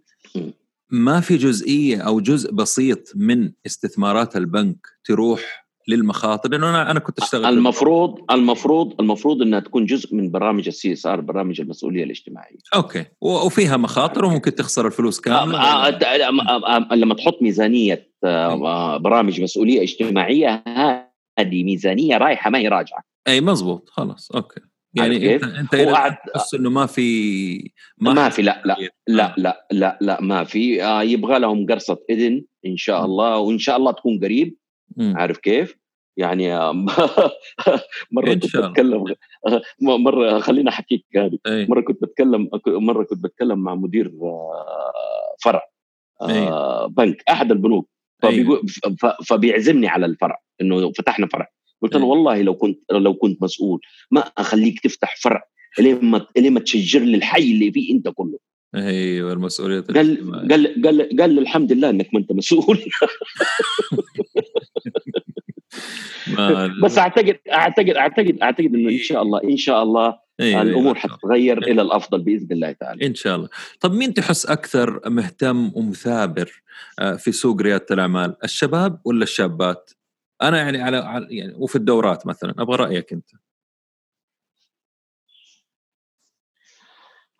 ما في جزئية أو جزء بسيط من استثمارات البنك تروح للمخاطر لأنه أنا أنا كنت أشتغل المفروض المفروض المفروض إنها تكون جزء من برامج ال CSR برامج المسؤولية الاجتماعية. okay. وفيها مخاطر وممكن تخسر الفلوس كاملة. آه، آه، آه، لما تحط ميزانية برامج مسؤولية اجتماعية هذه ميزانية رايحة ما هي راجعة. أي مزبوط. خلاص. أوكي. يعني انت أنت تحس إنه ما في ما, ما في لا لا لا لا لا لا ما في. آه يبغى لهم قرصة إذن إن شاء الله وإن شاء الله تكون قريب. عارف كيف؟ يعني مرة كنت بتكلم مرة خليني احكيك هذه. مرة كنت بتكلم مرة كنت بتكلم مع مدير آه، فرع آه، بنك أحد البنوك. فبيقول فبيعزمني على الفرع إنه فتحنا فرع. قلت له والله لو كنت لو كنت مسؤول ما أخليك تفتح فرع لين ما لين ما تشجر لي الحي اللي فيه أنت كله. أيوه المسؤولية قال قال قال قال الحمد لله إنك ما أنت مسؤول. بس أعتقد أعتقد أعتقد أعتقد إنه إن شاء الله إن شاء الله أيوة الأمور حتتغير إلى الأفضل بإذن الله تعالى. إن شاء الله. طب مين تحس أكثر مهتم ومثابر آه، في سوق ريادة الأعمال؟ الشباب ولا الشابات؟ أنا يعني على يعني وفي الدورات مثلا أبغى رأيك أنت.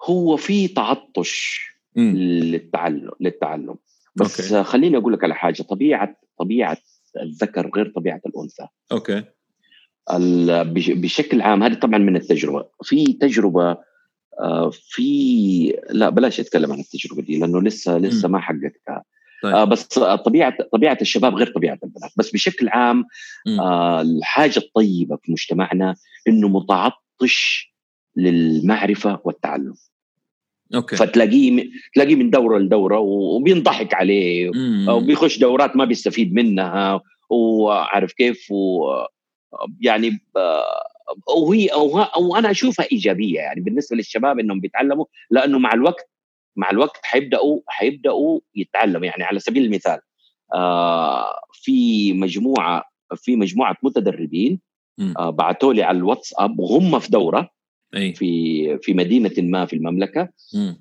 هو في تعطش م. للتعلم للتعلم. بس okay. خليني أقول لك على حاجة. طبيعه طبيعة الذكر غير طبيعة الأنثى. okay. بشكل عام هذه طبعا من التجربة. في تجربة آه، في لا بلاش أتكلم عن التجربة دي لأنه لسه لسه ما حققتها. طيب. آه بس طبيعه طبيعة الشباب غير طبيعة البنات. بس بشكل عام آه الحاجة الطيبة في مجتمعنا إنه متعطش للمعرفة والتعلم. أوكي. فتلاقيه تلاقيه من دورة لدورة وبينضحك عليه. وبيخش دورات ما بيستفيد منها. وعارف كيف؟ و يعني وهي وأنا أشوفها إيجابية. يعني بالنسبة للشباب إنهم بيتعلموا لأنه مع الوقت مع الوقت حيبدأوا حيبدأوا يتعلموا. يعني على سبيل المثال آه في مجموعة في مجموعة متدربين آه بعثوا لي على الواتساب وهم في دورة. أي. في في مدينة ما في المملكة.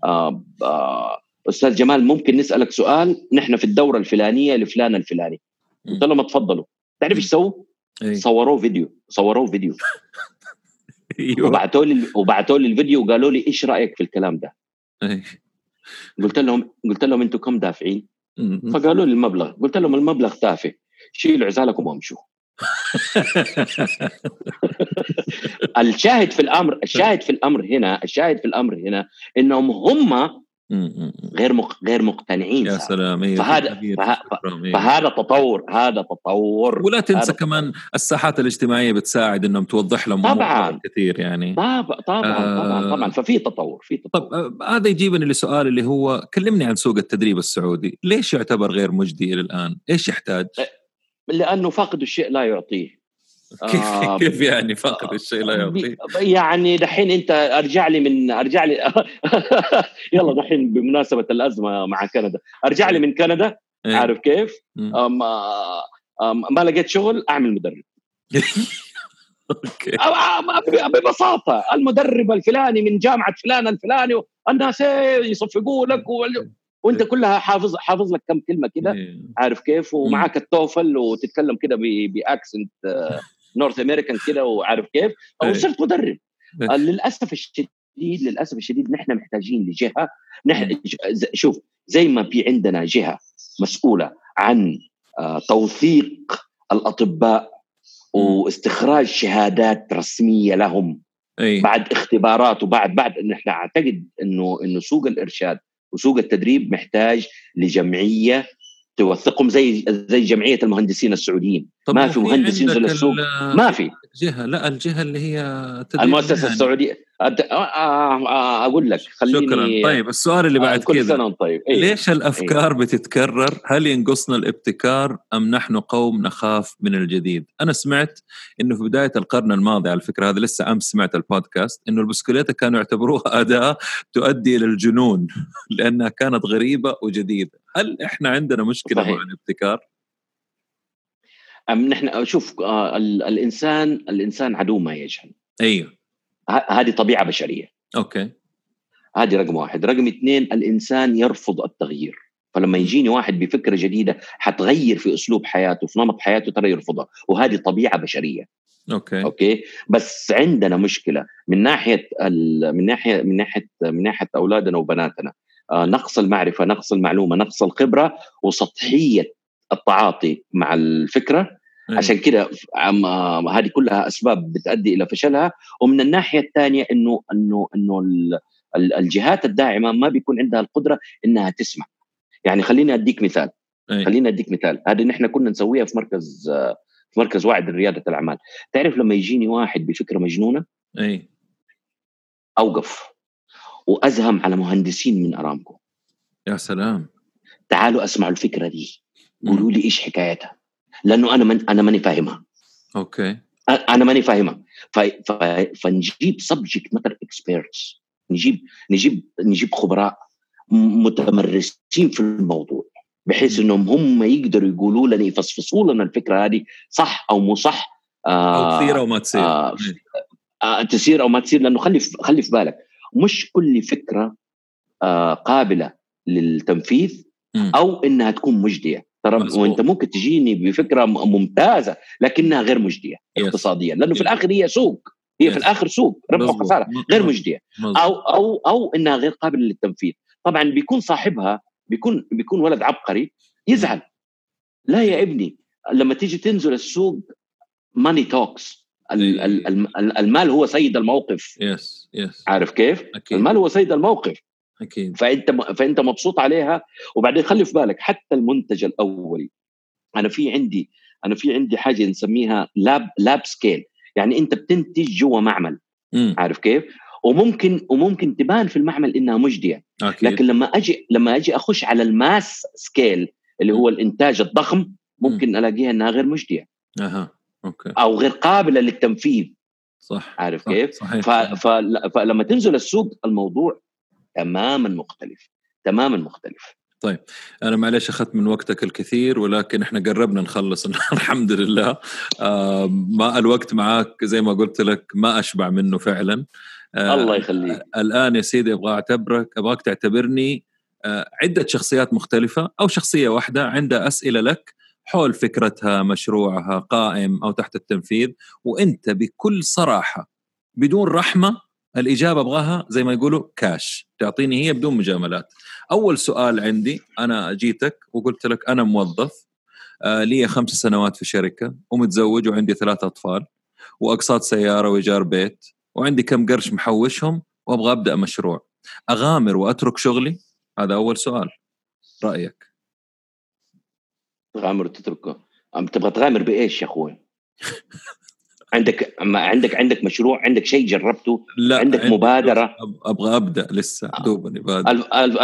آه آه أستاذ جمال ممكن نسألك سؤال؟ نحن في الدورة الفلانية لفلان الفلاني. قلت لهم اتفضلوا تعرف إيش سووا؟ صوروه فيديو. صوروه فيديو. أيوه. وبعثوا لي وبعثوا لي الفيديو وقالوا لي إيش رأيك في الكلام ده؟ أي. قلت لهم قلت لهم أنتم كم دافعين؟ فقالوا لي المبلغ. قلت لهم المبلغ تافه شيلوا عزالكم وامشوا. الشاهد في الأمر الشاهد في الأمر هنا الشاهد في الأمر هنا إنهم هم غير مق... غير مقتنعين يا سلام إيه فهذا فه... فهذا تطور هذا تطور ولا تنسى كمان الساحات الاجتماعية بتساعد إنهم توضح لهم طبعا. كثير يعني. طبعا طبعا آه. طبعا, طبعا ففي تطور في تطور. طب آه هذا يجيبني لسؤال اللي هو كلمني عن سوق التدريب السعودي. ليش يعتبر غير مجدي إلى الآن؟ إيش يحتاج؟ لأنه فاقد الشيء لا يعطيه. كيف آه كيف يعني فاقد الشيء لا يعطيه؟ يعني دحين أنت أرجع لي من أرجع لي يلا دحين بمناسبة الأزمة مع كندا. أرجع لي من كندا. إيه؟ عارف كيف؟ أم أم ما لقيت شغل؟ أعمل مدرب. okay. ببساطة المدرب الفلاني من جامعة فلان الفلاني الناس يصفقوا لك وانت إيه. كلها حافظ حافظ لك كم كلمة كده إيه. عارف كيف؟ ومعاك التوفل وتتكلم كده ب accent North American كده وعارف كيف؟ أو صرت مدرب. للأسف الشديد للأسف الشديد نحن محتاجين لجهة. نحن شوف زي ما في عندنا جهة مسؤولة عن آه، توثيق الأطباء واستخراج شهادات رسمية لهم أي. بعد اختبارات وبعد بعد نحن أعتقد إنه إنه سوق الإرشاد وسوق التدريب محتاج لجمعية توثقهم زي زي جمعية المهندسين السعوديين. ما في مهندس ينزل السوق. ما في. جهة لا الجهة اللي هي المؤسسة يعني. السعودية آه، آه، آه، أقول لك خليني شكرا طيب السؤال اللي بعد كذا كل سنه طيب إيه؟ ليش الأفكار إيه؟ بتتكرر؟ هل ينقصنا الابتكار أم نحن قوم نخاف من الجديد؟ أنا سمعت إنه في بداية القرن الماضي على فكرة هذا لسه أمس سمعت البودكاست إنه البسكليتة كانوا يعتبروها أداة تؤدي إلى الجنون لأنها كانت غريبة وجديدة، هل إحنا عندنا مشكلة صحيح. مع الابتكار؟ أم نحن شوف آه الإنسان الإنسان عدو ما يجهل. أيوه. هذه طبيعة بشرية. okay. هذه رقم واحد. رقم اثنين الإنسان يرفض التغيير. فلما يجيني واحد بفكرة جديدة حتغير في أسلوب حياته في نمط حياته ترى يرفضها. وهذه طبيعة بشرية. okay. okay؟ بس عندنا مشكلة. من ناحية من ناحية من ناحية من ناحية أولادنا وبناتنا آه نقص المعرفة نقص المعلومة نقص الخبرة وسطحية التعاطي مع الفكرة. عشان كده هذه كلها أسباب بتؤدي إلى فشلها. ومن الناحية الثانية انه انه إنه الجهات الداعمة ما بيكون عندها القدرة إنها تسمع يعني خليني أديك مثال. أي. خليني أديك مثال. هذه نحن كنا نسويها في مركز في مركز وعد ريادة الأعمال. تعرف لما يجيني واحد بفكرة مجنونة؟ اي أوقف. وأزهم على مهندسين من أرامكو. يا سلام. تعالوا أسمعوا الفكرة دي. قولوا لي إيش حكايتها. لأنه أنا من أنا ماني فاهمها. okay. أنا ماني فاهمها. ف... ف... فنجيب subject matter experts نجيب نجيب نجيب خبراء متمرسين في الموضوع بحيث إنهم هم يقدروا يقولوا لنا يفصفصوا لنا الفكرة هذه صح أو مو صح. آه أو تصير أو ما تصير. آه آه تصير أو ما تصير لأنه خلي خلي في بالك مش كل فكرة آه قابلة للتنفيذ أو إنها تكون مجدية. وانت ممكن تجيني بفكرة ممتازة لكنها غير مجدية yes. اقتصاديا لأنه yes. في الآخر هي سوق. هي yes. في الآخر سوق ربح وخسارة غير مجدية. أو أو أو إنها غير قابلة للتنفيذ. طبعا بيكون صاحبها بيكون بيكون ولد عبقري يزعل. لا يا ابني لما تيجي تنزل السوق money talks المال هو سيد الموقف. yes yes عارف كيف؟ أكيد. المال هو سيد الموقف. أكيد فأنت فأنت مبسوط عليها وبعدين خلي في بالك حتى المنتج الاولي أنا في عندي أنا في عندي حاجة نسميها lab lab scale يعني أنت بتنتج جوا معمل م. عارف كيف؟ وممكن وممكن تبان في المعمل إنها مجدية أكيد. لكن لما أجي لما أجي أخش على ال mass scale اللي هو الإنتاج الضخم ممكن م. ألاقيها إنها غير مجدية أها أوكي أو غير قابلة للتنفيذ صح عارف صح. كيف؟ صحيح. ف... ف... فلما تنزل السوق الموضوع تماما مختلف تماما مختلف. طيب أنا معلش أخذت من وقتك الكثير ولكن إحنا قربنا نخلص. الحمد لله. آه ما الوقت معك زي ما قلت لك ما أشبع منه فعلا. آه الله يخليك. الآن يا سيدي أبغى أعتبرك أبغاك تعتبرني آه عدة شخصيات مختلفة أو شخصية واحدة عندها أسئلة لك حول فكرتها مشروعها قائم أو تحت التنفيذ وأنت بكل صراحة بدون رحمة الإجابة أبغاها زي ما يقولوا كاش تعطيني هي بدون مجاملات. أول سؤال عندي أنا جيتك وقلت لك أنا موظف آه لي خمس سنوات في شركة ومتزوج وعندي ثلاث أطفال وأقساط سيارة وإيجار بيت وعندي كم قرش محوشهم وأبغى أبدأ مشروع. أغامر وأترك شغلي؟ هذا أول سؤال. رأيك؟ تغامر وتتركه. تبغى تغامر بإيش يا أخوي؟ عندك عندك عندك مشروع عندك شيء جربته؟ لا عندك مبادرة؟ أبغى أبدأ لسه آه. دوبني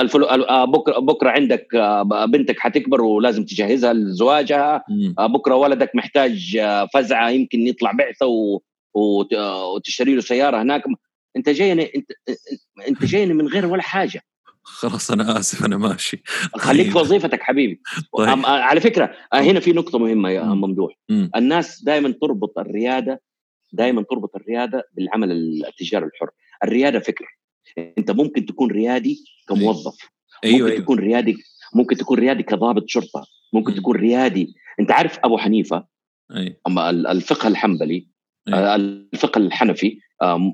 الفلو آه، بكره بكرة عندك آه، بنتك حتكبر ولازم تجهزها لزواجها. بكرة ولدك محتاج فزعة يمكن يطلع بعثة و... وتشتري له سيارة هناك. انت جايني انت انت جايني من غير ولا حاجة. خلاص أنا آسف أنا ماشي. خليك في طيب. وظيفتك حبيبي. طيب. على فكرة هنا في نقطة مهمة يا ممدوح. الناس دائما تربط الريادة دائما تربط الريادة بالعمل التجاري الحر. الريادة فكرة. أنت ممكن تكون ريادي كموظف. أيوة ممكن أيوة. تكون ريادي ممكن تكون ريادي كضابط شرطة. ممكن م. تكون ريادي أنت عارف أبو حنيفة؟ أيوة. أما الفقه الحنبلي أيوة. الفقه الحنفي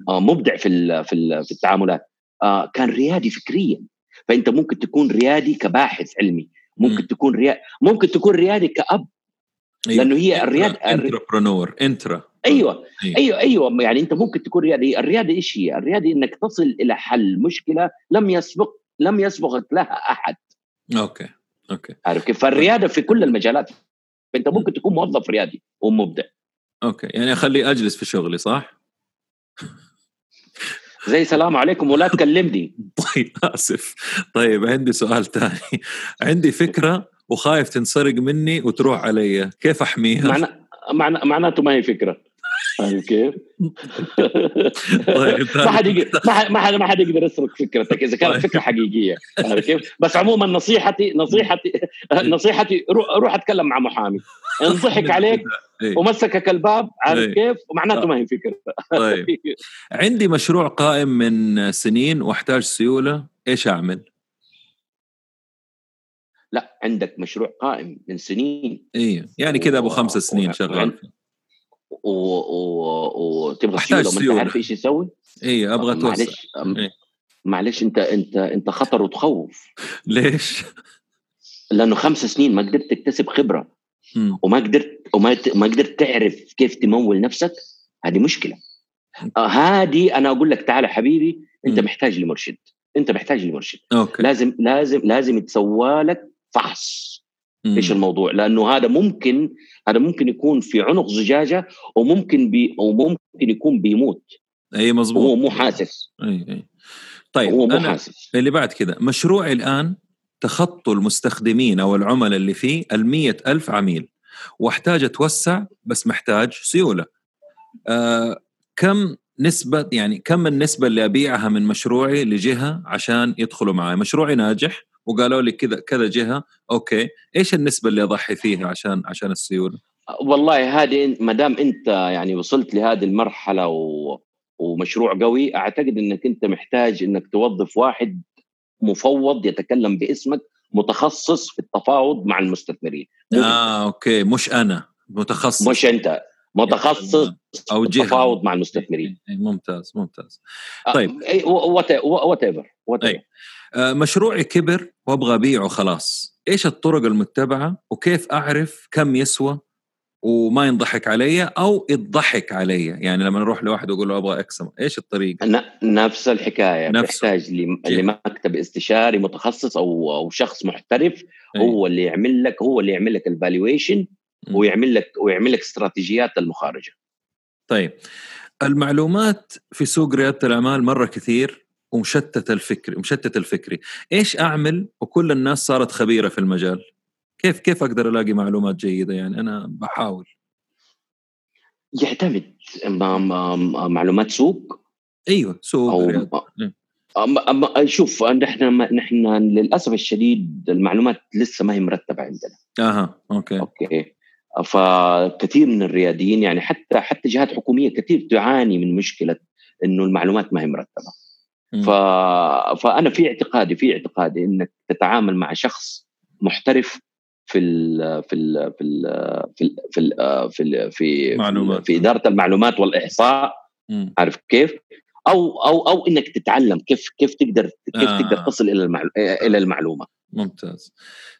مبدع في في التعاملات. كان ريادي فكريا. فانت ممكن تكون ريادي كباحث علمي ممكن م. تكون ريادي ممكن تكون ريادي كأب أيوة. لأنه هي الرياده انتربرنور انترا أيوه أيوة. أيوه أيوه يعني أنت ممكن تكون ريادي الريادة إيش هي؟ الريادة إنك تصل إلى حل مشكلة لم يسبق لم يسبقك لها أحد okay okay عارف كيف؟ فالريادة في كل المجالات فأنت ممكن تكون موظف ريادي ومبدع okay يعني اخلي أجلس في شغلي صح؟ زي سلام عليكم ولا تكلمني. طيب آسف. طيب عندي سؤال ثاني. عندي فكرة وخايف تنسرق مني وتروح علي. كيف أحميها؟ معنى معنى معناته ما هي فكرة. فاهم كيف؟ طيب ما حد يقدر ما حد ما حد يقدر يسرق فكرتك إذا كانت طيب. فكرة حقيقية عارف كيف؟ بس عموما نصيحتي نصيحتي نصيحتي روح أتكلم مع محامي ان ضحك عليك إيه. ومسكك الباب عارف إيه. كيف؟ معناته ما هي فكرة طيب عندي مشروع قائم من سنين وأحتاج سيولة إيش أعمل؟ لا عندك مشروع قائم من سنين أيوه يعني كذا أبو خمس سنين شغال وتبغى سيوله وما أنت عارف إيش يسوي؟ اي أبغى توسع معلش إيه؟ معلش أنت أنت أنت خطر وتخوف ليش؟ لأنه خمس سنين ما قدرت تكتسب خبرة م. وما قدرت وما ما قدرت تعرف كيف تمول نفسك هذه مشكلة آه هذه أنا أقول لك تعال حبيبي أنت م. محتاج لمرشد أنت محتاج لمرشد أوكي. لازم لازم لازم يتسوى لك فحص إيش الموضوع؟ لأنه هذا ممكن هذا ممكن يكون في عنق زجاجة وممكن بي وممكن يكون بيموت. أي مظبوط هو مو حاسس. أي أي. طيب هو مو أنا حاسس. اللي بعد كذا. مشروعي الآن تخطوا المستخدمين أو العملاء اللي فيه ال ألف عميل. واحتاج أتوسع بس محتاج سيولة. آه كم نسبة يعني كم النسبة اللي أبيعها من مشروعي لجهة عشان يدخلوا معي مشروعي ناجح وقالوا لي كذا كذا جهة. okay. إيش النسبة اللي أضحي فيها عشان عشان السيولة؟ والله هذه ما دام أنت يعني وصلت لهذه المرحلة و... ومشروع قوي أعتقد إنك أنت محتاج إنك توظف واحد مفوض يتكلم باسمك متخصص في التفاوض مع المستثمرين. آه okay. مش أنا. متخصص. مش أنت. متخصص أو جهة. التفاوض مع المستثمرين. ممتاز ممتاز. آه، طيب. whatever ever آه، مشروعي كبر وابغى ابيعه خلاص. إيش الطرق المتبعة؟ وكيف أعرف كم يسوى وما ينضحك علي أو يضحك علي؟ يعني لما نروح لواحد وأقول له أبغى X إيش الطريقة نفس الحكاية. نفس تحتاج لمكتب استشاري متخصص أو أو شخص محترف أي. هو اللي يعمل لك هو اللي يعمل لك ال valuation ويعمل لك ويعمل لك استراتيجيات المخارجة. طيب. المعلومات في سوق ريادة الأعمال مرة كثير. ومشتت الفكري مشتت الفكري. إيش أعمل؟ وكل الناس صارت خبيرة في المجال. كيف كيف أقدر ألاقي معلومات جيدة؟ يعني أنا بحاول. يعتمد معلومات سوق. أيوه سوق أو إيه. شوف نحن نحن للأسف الشديد المعلومات لسه ما هي مرتبة عندنا. أها okay. okay. فكثير من الرياديين يعني حتى حتى جهات حكومية كثير تعاني من مشكلة إنه المعلومات ما هي مرتبة. ف... فأنا في اعتقادي في اعتقادي إنك تتعامل مع شخص محترف في ال في ال في ال في ال في ال في ال في, معلومات. في إدارة المعلومات والإحصاء م. عارف كيف؟ أو أو أو إنك تتعلم كيف كيف تقدر كيف آه. تقدر تصل إلى المعلو... إلى المعلومة ممتاز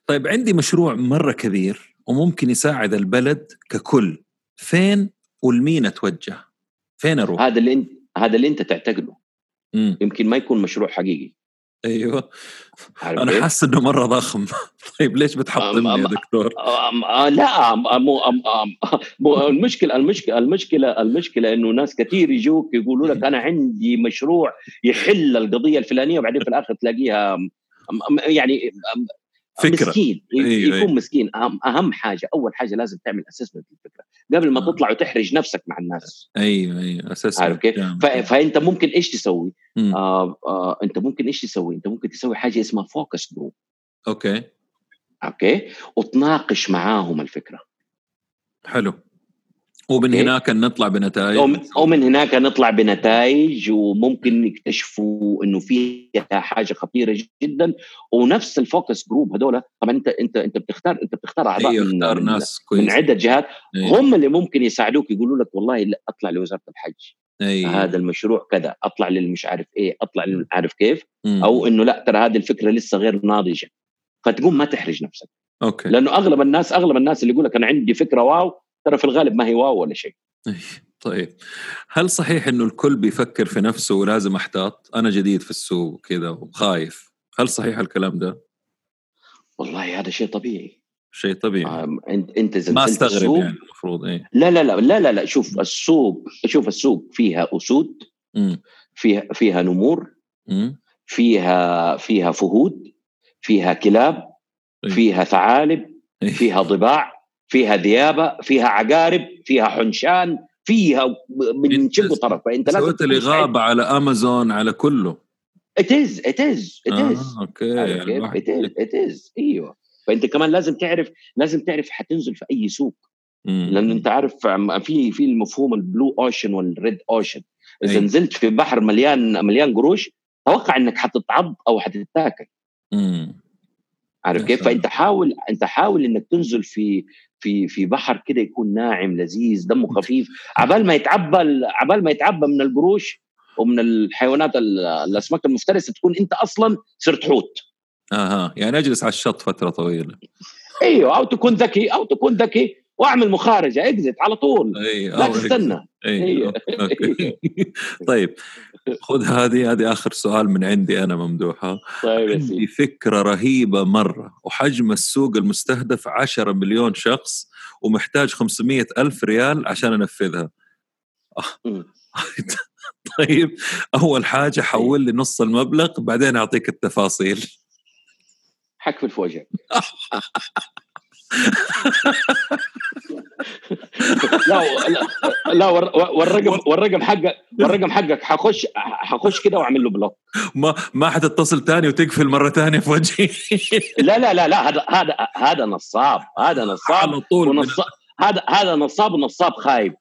طيب عندي مشروع مرة كبير وممكن يساعد البلد ككل فين والمين اتوجه فين أروح هذا اللي انت هذا اللي أنت تعتقده مم. يمكن ما يكون مشروع حقيقي. أيوه. أنا حاسس إنه مرة ضخم. طيب ليش بتحطمني يا دكتور؟ آه، لا مو مو المشكلة المشكلة المشكلة المشكلة إنه ناس كثير يجوك يقولوا لك أنا عندي مشروع يحل القضية الفلانية وبعدين في الآخر تلاقيها يعني فكرة. مسكين. أيوة يكون مسكين. أهم, أهم حاجة أول حاجة لازم تعمل assessment للفكرة. قبل ما آه. تطلع وتحرج نفسك مع الناس. أيوه أيوه assessment عارف كيف؟ فأنت ممكن إيش تسوي؟ آه آه أنت ممكن إيش تسوي؟ أنت ممكن تسوي حاجة اسمها focus group okay. okay؟ وتناقش معاهم الفكرة. حلو. ومن إيه؟ هناك نطلع بنتائج ومن هناك نطلع بنتائج وممكن يكتشفوا إنه فيها حاجة خطيرة جدا ونفس ال focus group هذول طبعا انت انت أنت بتختار أنت بتختار أعضاء أيوه من, من, ناس كويس. من عدة جهات أيوه. هم اللي ممكن يساعدوك يقولوا لك والله لا أطلع لوزارة الحج أيوه. هذا المشروع كذا أطلع للمش عارف إيه أطلع عارف كيف مم. أو إنه لا ترى هذه الفكرة لسه غير ناضجة فتقوم ما تحرج نفسك okay لأنه أغلب الناس أغلب الناس اللي يقول لك أنا عندي فكرة wow ترى في الغالب ما هي wow ولا شيء. طيب. هل صحيح إنه الكل بيفكر في نفسه ولازم أحتاط؟ أنا جديد في السوق وكذا وخايف. هل صحيح الكلام ده؟ والله هذا شيء طبيعي. شيء طبيعي. انت أنت ما أستغرب يعني المفروض إيه. لا لا لا لا لا لا شوف السوق شوف السوق فيها أسود مم. فيها فيها نمور مم. فيها فيها فهود فيها كلاب إيه؟ فيها ثعالب إيه؟ فيها ضباع. فيها ديابة فيها عقارب فيها حنشان فيها من شق طرف. فأنت لازم سويت لي غابه على امازون على كله. it's it's it's okay it's أيوه. فأنت كمان لازم تعرف لازم تعرف حتنزل في أي سوق. لأن أنت عارف في في المفهوم ال blue ocean وال red ocean. إذا أي. نزلت في بحر مليان مليان قروش توقع إنك حتتعض أو حتتاكل. عارف كيف؟ فأنت حاول أنت حاول إنك تنزل في في في بحر كده يكون ناعم لذيذ دمه خفيف عبال ما يتعبى عبال ما يتعبى من القروش ومن الحيوانات الأسماك المفترسة تكون أنت أصلا صرت حوت. أها يعني أجلس على الشط فترة طويلة. إيوه أو تكون ذكي أو تكون ذكي واعمل مخارجة اكزت على طول. أيوة. لا تستنى. أيوة. طيب خذ هذه هذه آخر سؤال من عندي أنا ممدوحة. طيب عندي فكرة رهيبة مرة. وحجم السوق المستهدف 10 مليون شخص ومحتاج 500 ألف ريال عشان أنفذها. طيب أول حاجة حول لي نص المبلغ بعدين أعطيك التفاصيل. حكفل في وجهك. لا لا, والرقم والرقم حقك والرقم حقك. حخش حخش كده واعمل له block. ما ما حتتصل ثاني وتقفل مرة ثانية في وجهي. لا لا لا لا هذا هذا هذا نصاب. هذا نصاب. على طول. ونصاب هذا هذا نصاب ونصاب خايب.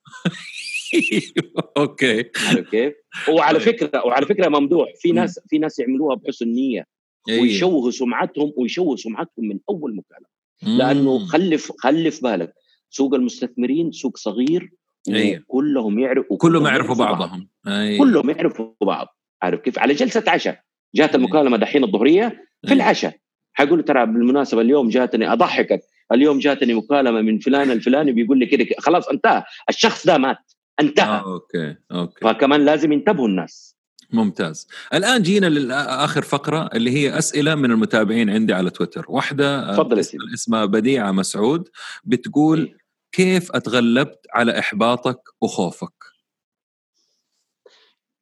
okay. كيف؟ وعلى طيب. فكره وعلى فكرة ممدوح في ناس في ناس يعملوها بحسن نية. أيوه. ويشوهوا سمعتهم ويشوهوا سمعتهم من أول مكالمة. لأنه خلف خلف بالك. سوق المستثمرين سوق صغير أيه. كلهم يعرفوا كلهم يعرفوا بعضهم. أيه. كلهم يعرفوا بعض. عارف كيف؟ على جلسة عشاء. جات المكالمة دحين الظهرية في العشاء. حيقول ترى بالمناسبة اليوم جاتني أضحكك. اليوم جاتني مكالمة من فلان الفلاني بيقول لي كده خلاص انتهى. الشخص ده مات. انتهى. آه، okay okay. فكمان لازم ينتبهوا الناس. ممتاز. الآن جينا لاخر فقرة اللي هي أسئلة من المتابعين عندي على تويتر. واحدة تفضل اسمها بديعة مسعود. بتقول إيه؟ كيف أتغلبت على إحباطك وخوفك؟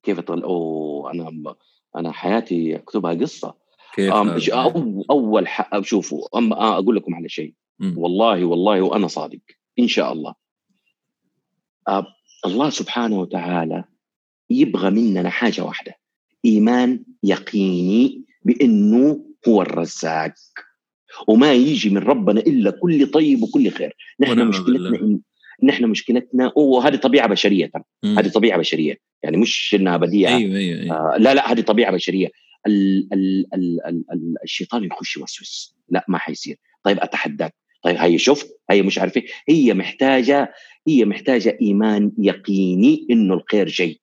كيف اتغلب اوه أنا أنا حياتي أكتبها قصة. كيف أو أول ح... شوفوا أم... آه، أقول لكم على شيء. والله والله وأنا صادق. إن شاء الله. أه الله سبحانه وتعالى يبغى مننا حاجة واحدة. إيمان يقيني بأنه هو الرزاق. وما يجي من ربنا إلا كل طيب وكل خير. نحن مشكلتنا إن نحن مشكلتنا وهذه طبيعة بشرية ترى. هذه طبيعة بشرية. يعني مش إنها بديعة. أيوة أيوة أيوة. آه لا لا هذه طبيعة بشرية. ال ال ال ال ال الشيطان يخش يوسوس. لا ما حيصير. طيب أتحداك. طيب هي شفت هي مش عارف هي محتاجة هي محتاجة إيمان يقيني إنه الخير جاي.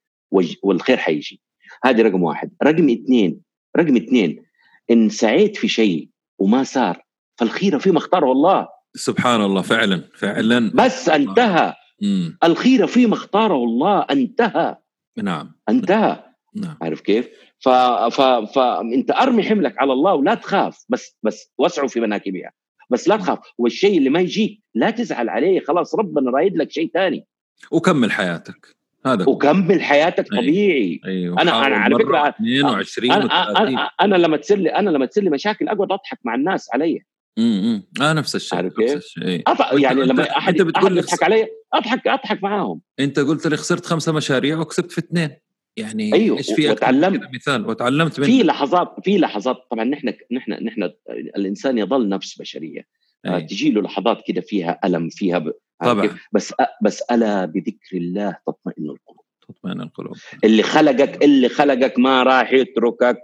والخير حيجي. هذه رقم واحد. رقم اثنين رقم اثنين إن سعيت في شيء وما صار فالخيره فيما اختاره الله سبحان الله فعلا فعلا. بس انتهى. مم. الخيره فيما اختاره الله انتهى. نعم. انتهى. نعم. عارف كيف؟ ف... ف... فانت ارمي حملك على الله ولا تخاف. بس بس واسعوا في مناكبها. بس لا تخاف. والشيء اللي ما يجيك لا تزعل عليه خلاص ربنا رايد لك شيء ثاني. وكمل حياتك. هذا. وكمل حياتك أيوه. طبيعي. أيوه. أنا أنا على فكرة 22 أنا, أنا, أنا لما تصير لي أنا لما تصير لي مشاكل أقعد أضحك مع الناس علي. امم آه نفس الشيء عارف نفس الشيء. أط... يعني لما أحد أنت بتقول يضحك علي اضحك أضحك معاهم. أنت قلت لي خسرت خمسة مشاريع وكسبت في اثنين. يعني أيوه إيش في وتعلمت. مثال وتعلمت منه في لحظات في لحظات طبعا نحن نحن نحن الإنسان يظل نفس بشريه آه تجي له لحظات كده فيها ألم فيها ب... طبعا. بس بس ألا بذكر الله تطمئن القلوب. تطمئن القلوب. اللي خلقك اللي خلقك ما راح يتركك.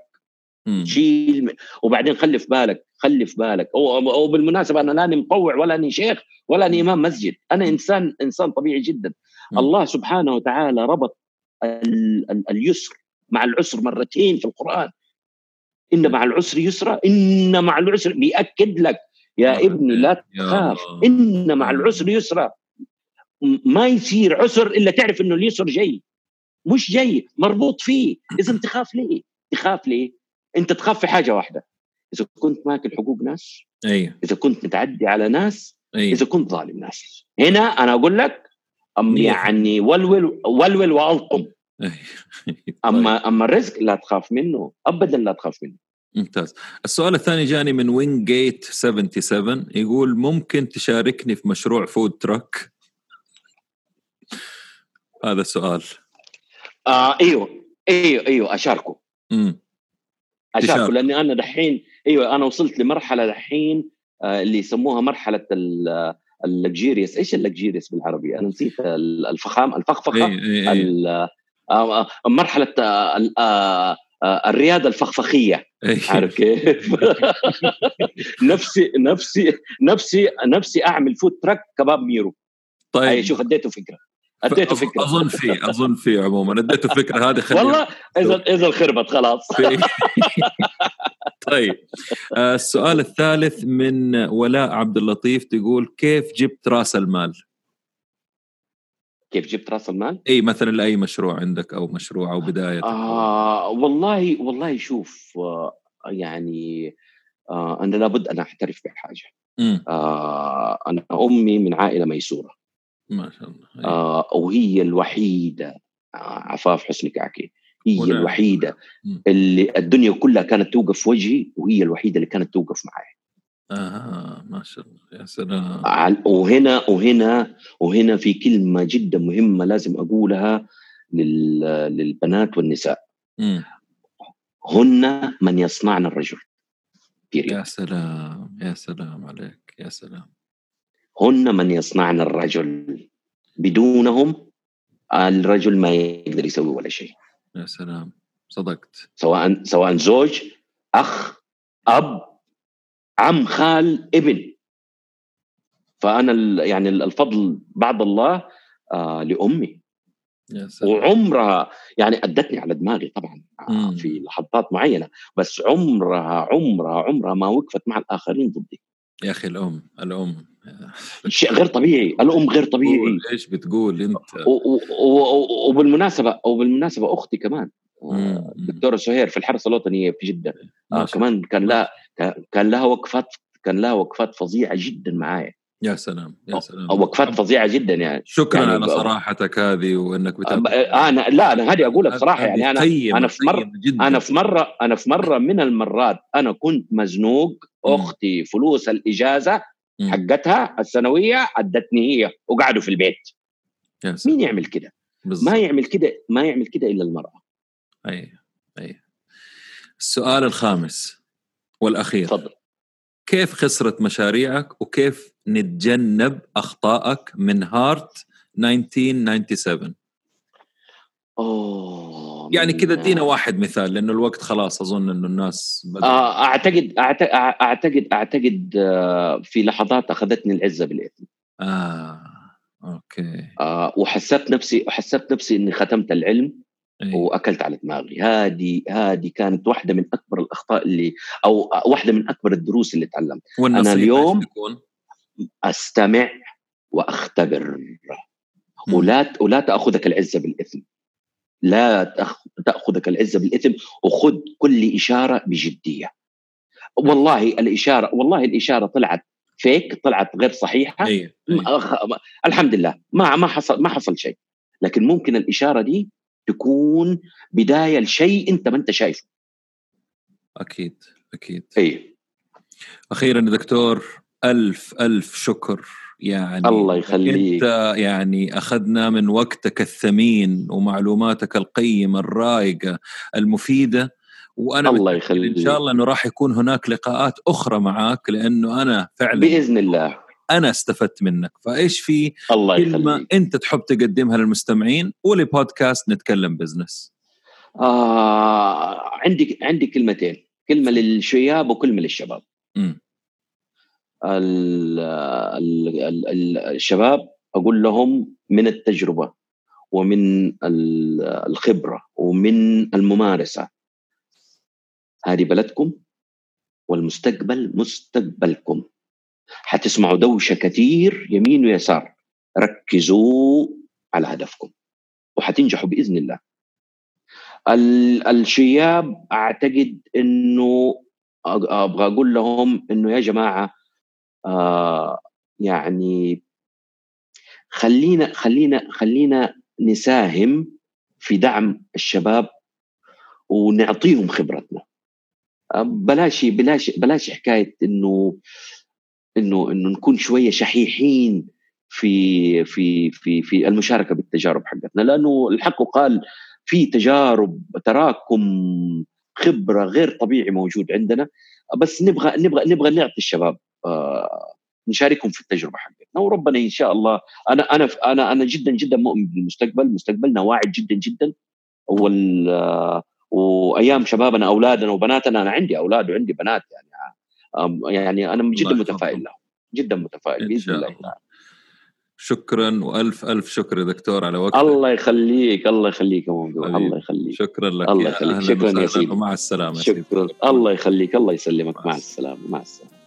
شيل وبعدين خلي في بالك. خلي في بالك وبالمناسبه أنا لاني مطوع ولا اني شيخ ولا اني إمام مسجد. أنا انسان إنسان طبيعي جدا. م. الله سبحانه وتعالى ربط اليسر مع العسر مرتين في القرآن. إن مع العسر يسرا إن مع العسر بيأكد لك يا ابني لا تخاف إن مع العسر يسرا. ما يصير عسر إلا تعرف إنه اليسر جاي. مش جاي مربوط فيه. اذا تخاف ليه؟ تخاف ليه؟ أنت تخاف في حاجة واحدة. إذا كنت ماكل حقوق ناس أيوه. إذا كنت متعدي على ناس أيوه. إذا كنت ظالم ناس. هنا أنا أقول لك أم يعني ولول ولول والطم أيوه. أما طيب. أما الرزق لا تخاف منه. ابدا لا تخاف منه. ممتاز. السؤال الثاني جاني من وين جيت 77 يقول ممكن تشاركني في مشروع food truck هذا السؤال آه إيوه إيوه إيوه أشاركه. امم أشاركه لأني أنا دحين إيوه أنا وصلت لمرحلة دحين آه اللي يسموها مرحلة ال luxurious إيش ال luxurious بالعربي؟ أنا نسيت الفخام الفخفخة. إيه إيه إيه. آه، مرحلة آه، الرياده الفخفخية. إيه. عارف كيف؟ نفسي نفسي نفسي نفسي أعمل food truck كباب ميرو. طيب. شوف أديته فكرة. أديته فكرة. أظن في أظن في عموما. أديته فكرة هذه والله إذا إذا الخربت خلاص. طيب. آه، السؤال الثالث من ولاء عبد اللطيف تقول كيف جبت راس المال؟ كيف جبت رأس المال؟ إي مثلا لأي مشروع عندك أو مشروع أو بداية. آه والله والله شوف آه يعني آه أنا لابد أن اعترف بحاجة. آه أنا أمي من عائلة ميسورة. ما شاء الله. آه وهي الوحيدة آه عفاف حسني كعكي. هي ونعم. الوحيدة اللي الدنيا كلها كانت توقف وجهي وهي الوحيدة اللي كانت توقف معي. آه ما شاء الله. يا سلام. وهنا وهنا وهنا في كلمة جدا مهمة لازم أقولها للبنات والنساء. م. هن من يصنعن الرجل. بيريد. يا سلام يا سلام عليك يا سلام. هن من يصنعن الرجل. بدونهم الرجل ما يقدر يسوي ولا شيء. يا سلام. صدقت. سواء سواء زوج أخ أب عم خال ابن. فأنا يعني الفضل بعد الله آه لأمي. وعمرها يعني أدتني على دماغي طبعا آه في لحظات معينة. بس عمرها عمرها عمرها ما وقفت مع الآخرين ضدي. يا أخي الأم الأم. شيء غير طبيعي الأم غير طبيعي. إيش بتقول أنت؟ وبالمناسبة وبالمناسبة أختي كمان. الدكتوره سهير في الحرس الوطني في جدة. آه كمان كان لها كان لها وقفات كان لها وقفات فظيعة جدا معايا. يا سلام يا سلام. وقفات فظيعة جدا يعني. شكرا يعني على صراحتك هذه وإنك بتابع أنا لا أنا هذه أقولها بصراحة يعني أنا أنا في مره. أنا في مرة أنا في مرة من المرات أنا كنت مزنوق أختي فلوس الإجازة حقتها السنوية ادتني هي وقعدوا في البيت. يا سلام. مين يعمل كده؟ ما يعمل كده ما يعمل كده إلا المرأة. أي أي. السؤال الخامس والأخير. تفضل. كيف خسرت مشاريعك وكيف نتجنب أخطائك من هارت 1997 أوه يعني كذا ادينا واحد مثال لأنه الوقت خلاص أظن إنه الناس آه أعتقد أعتقد أعتقد آه، في لحظات أخذتني العزة بالإثم. آه أوكي. آه وحسبت نفسي حسبت نفسي إني ختمت العلم. أيه. وأكلت على دماغي. هذه هذه كانت واحدة من أكبر الأخطاء اللي أو واحدة من أكبر الدروس اللي تعلمتها أنا اليوم أستمع وأختبر. ولا ولا تأخذك العزة بالإثم. لا تأخذك العزة بالإثم وخذ كل إشارة بجدية. والله الإشارة والله الإشارة طلعت فيك طلعت غير صحيحة. أيه. أيه. الحمد لله. ما ما حصل ما حصل شيء. لكن ممكن الإشارة دي تكون بداية لشيء أنت ما أنت شايفه. أكيد أكيد. اي أخيرا دكتور ألف ألف شكر. يعني الله يخليك. أنت يعني أخذنا من وقتك الثمين ومعلوماتك القيمة الرائقة المفيدة وأنا الله يخليك إن شاء الله إنه راح يكون هناك لقاءات أخرى معك لأنه أنا فعلا بإذن الله. أنا استفدت منك. فإيش في؟ الله كلمة يخليك. أنت تحب تقدمها للمستمعين ولبودكاست نتكلم بزنس. آه عندي عندي كلمتين. كلمة للشياب وكلمة للشباب. م. ال ال ال الشباب أقول لهم من التجربة ومن الخبرة ومن الممارسة. هذه بلدكم والمستقبل مستقبلكم. حتسمعوا دوشه كثير يمين ويسار. ركزوا على هدفكم وحتنجحوا بإذن الله. الشياب أعتقد إنه أبغى أقول لهم إنه يا جماعة آه يعني خلينا خلينا خلينا نساهم في دعم الشباب ونعطيهم خبرتنا. بلاش بلاش بلاش حكاية إنه إنه إنه نكون شوية شحيحين في في في في المشاركة بالتجارب حقتنا. لأنه الحق قال في تجارب تراكم خبرة غير طبيعي موجود عندنا. بس نبغى نبغى نبغى نعطي الشباب آه نشاركهم في التجربة حقتنا. وربنا إن شاء الله أنا أنا أنا أنا جدا جدا مؤمن بالمستقبل. مستقبلنا واعد جدا جدا. وال وأيام شبابنا أولادنا وبناتنا أنا عندي أولاد وعندي بنات يعني. يعني أنا جدا متفائل لهم جدا متفائل بإذن الله. شكرا وألف ألف شكر يا دكتور على وقتك. الله يخليك الله يخليك يا موضوع الله يخليك. شكرا لك الله يخليك. شكرا يا سيدي. ومع السلامة شكرا. الله يخليك الله يسلمك. مع السلامة مع السلامة.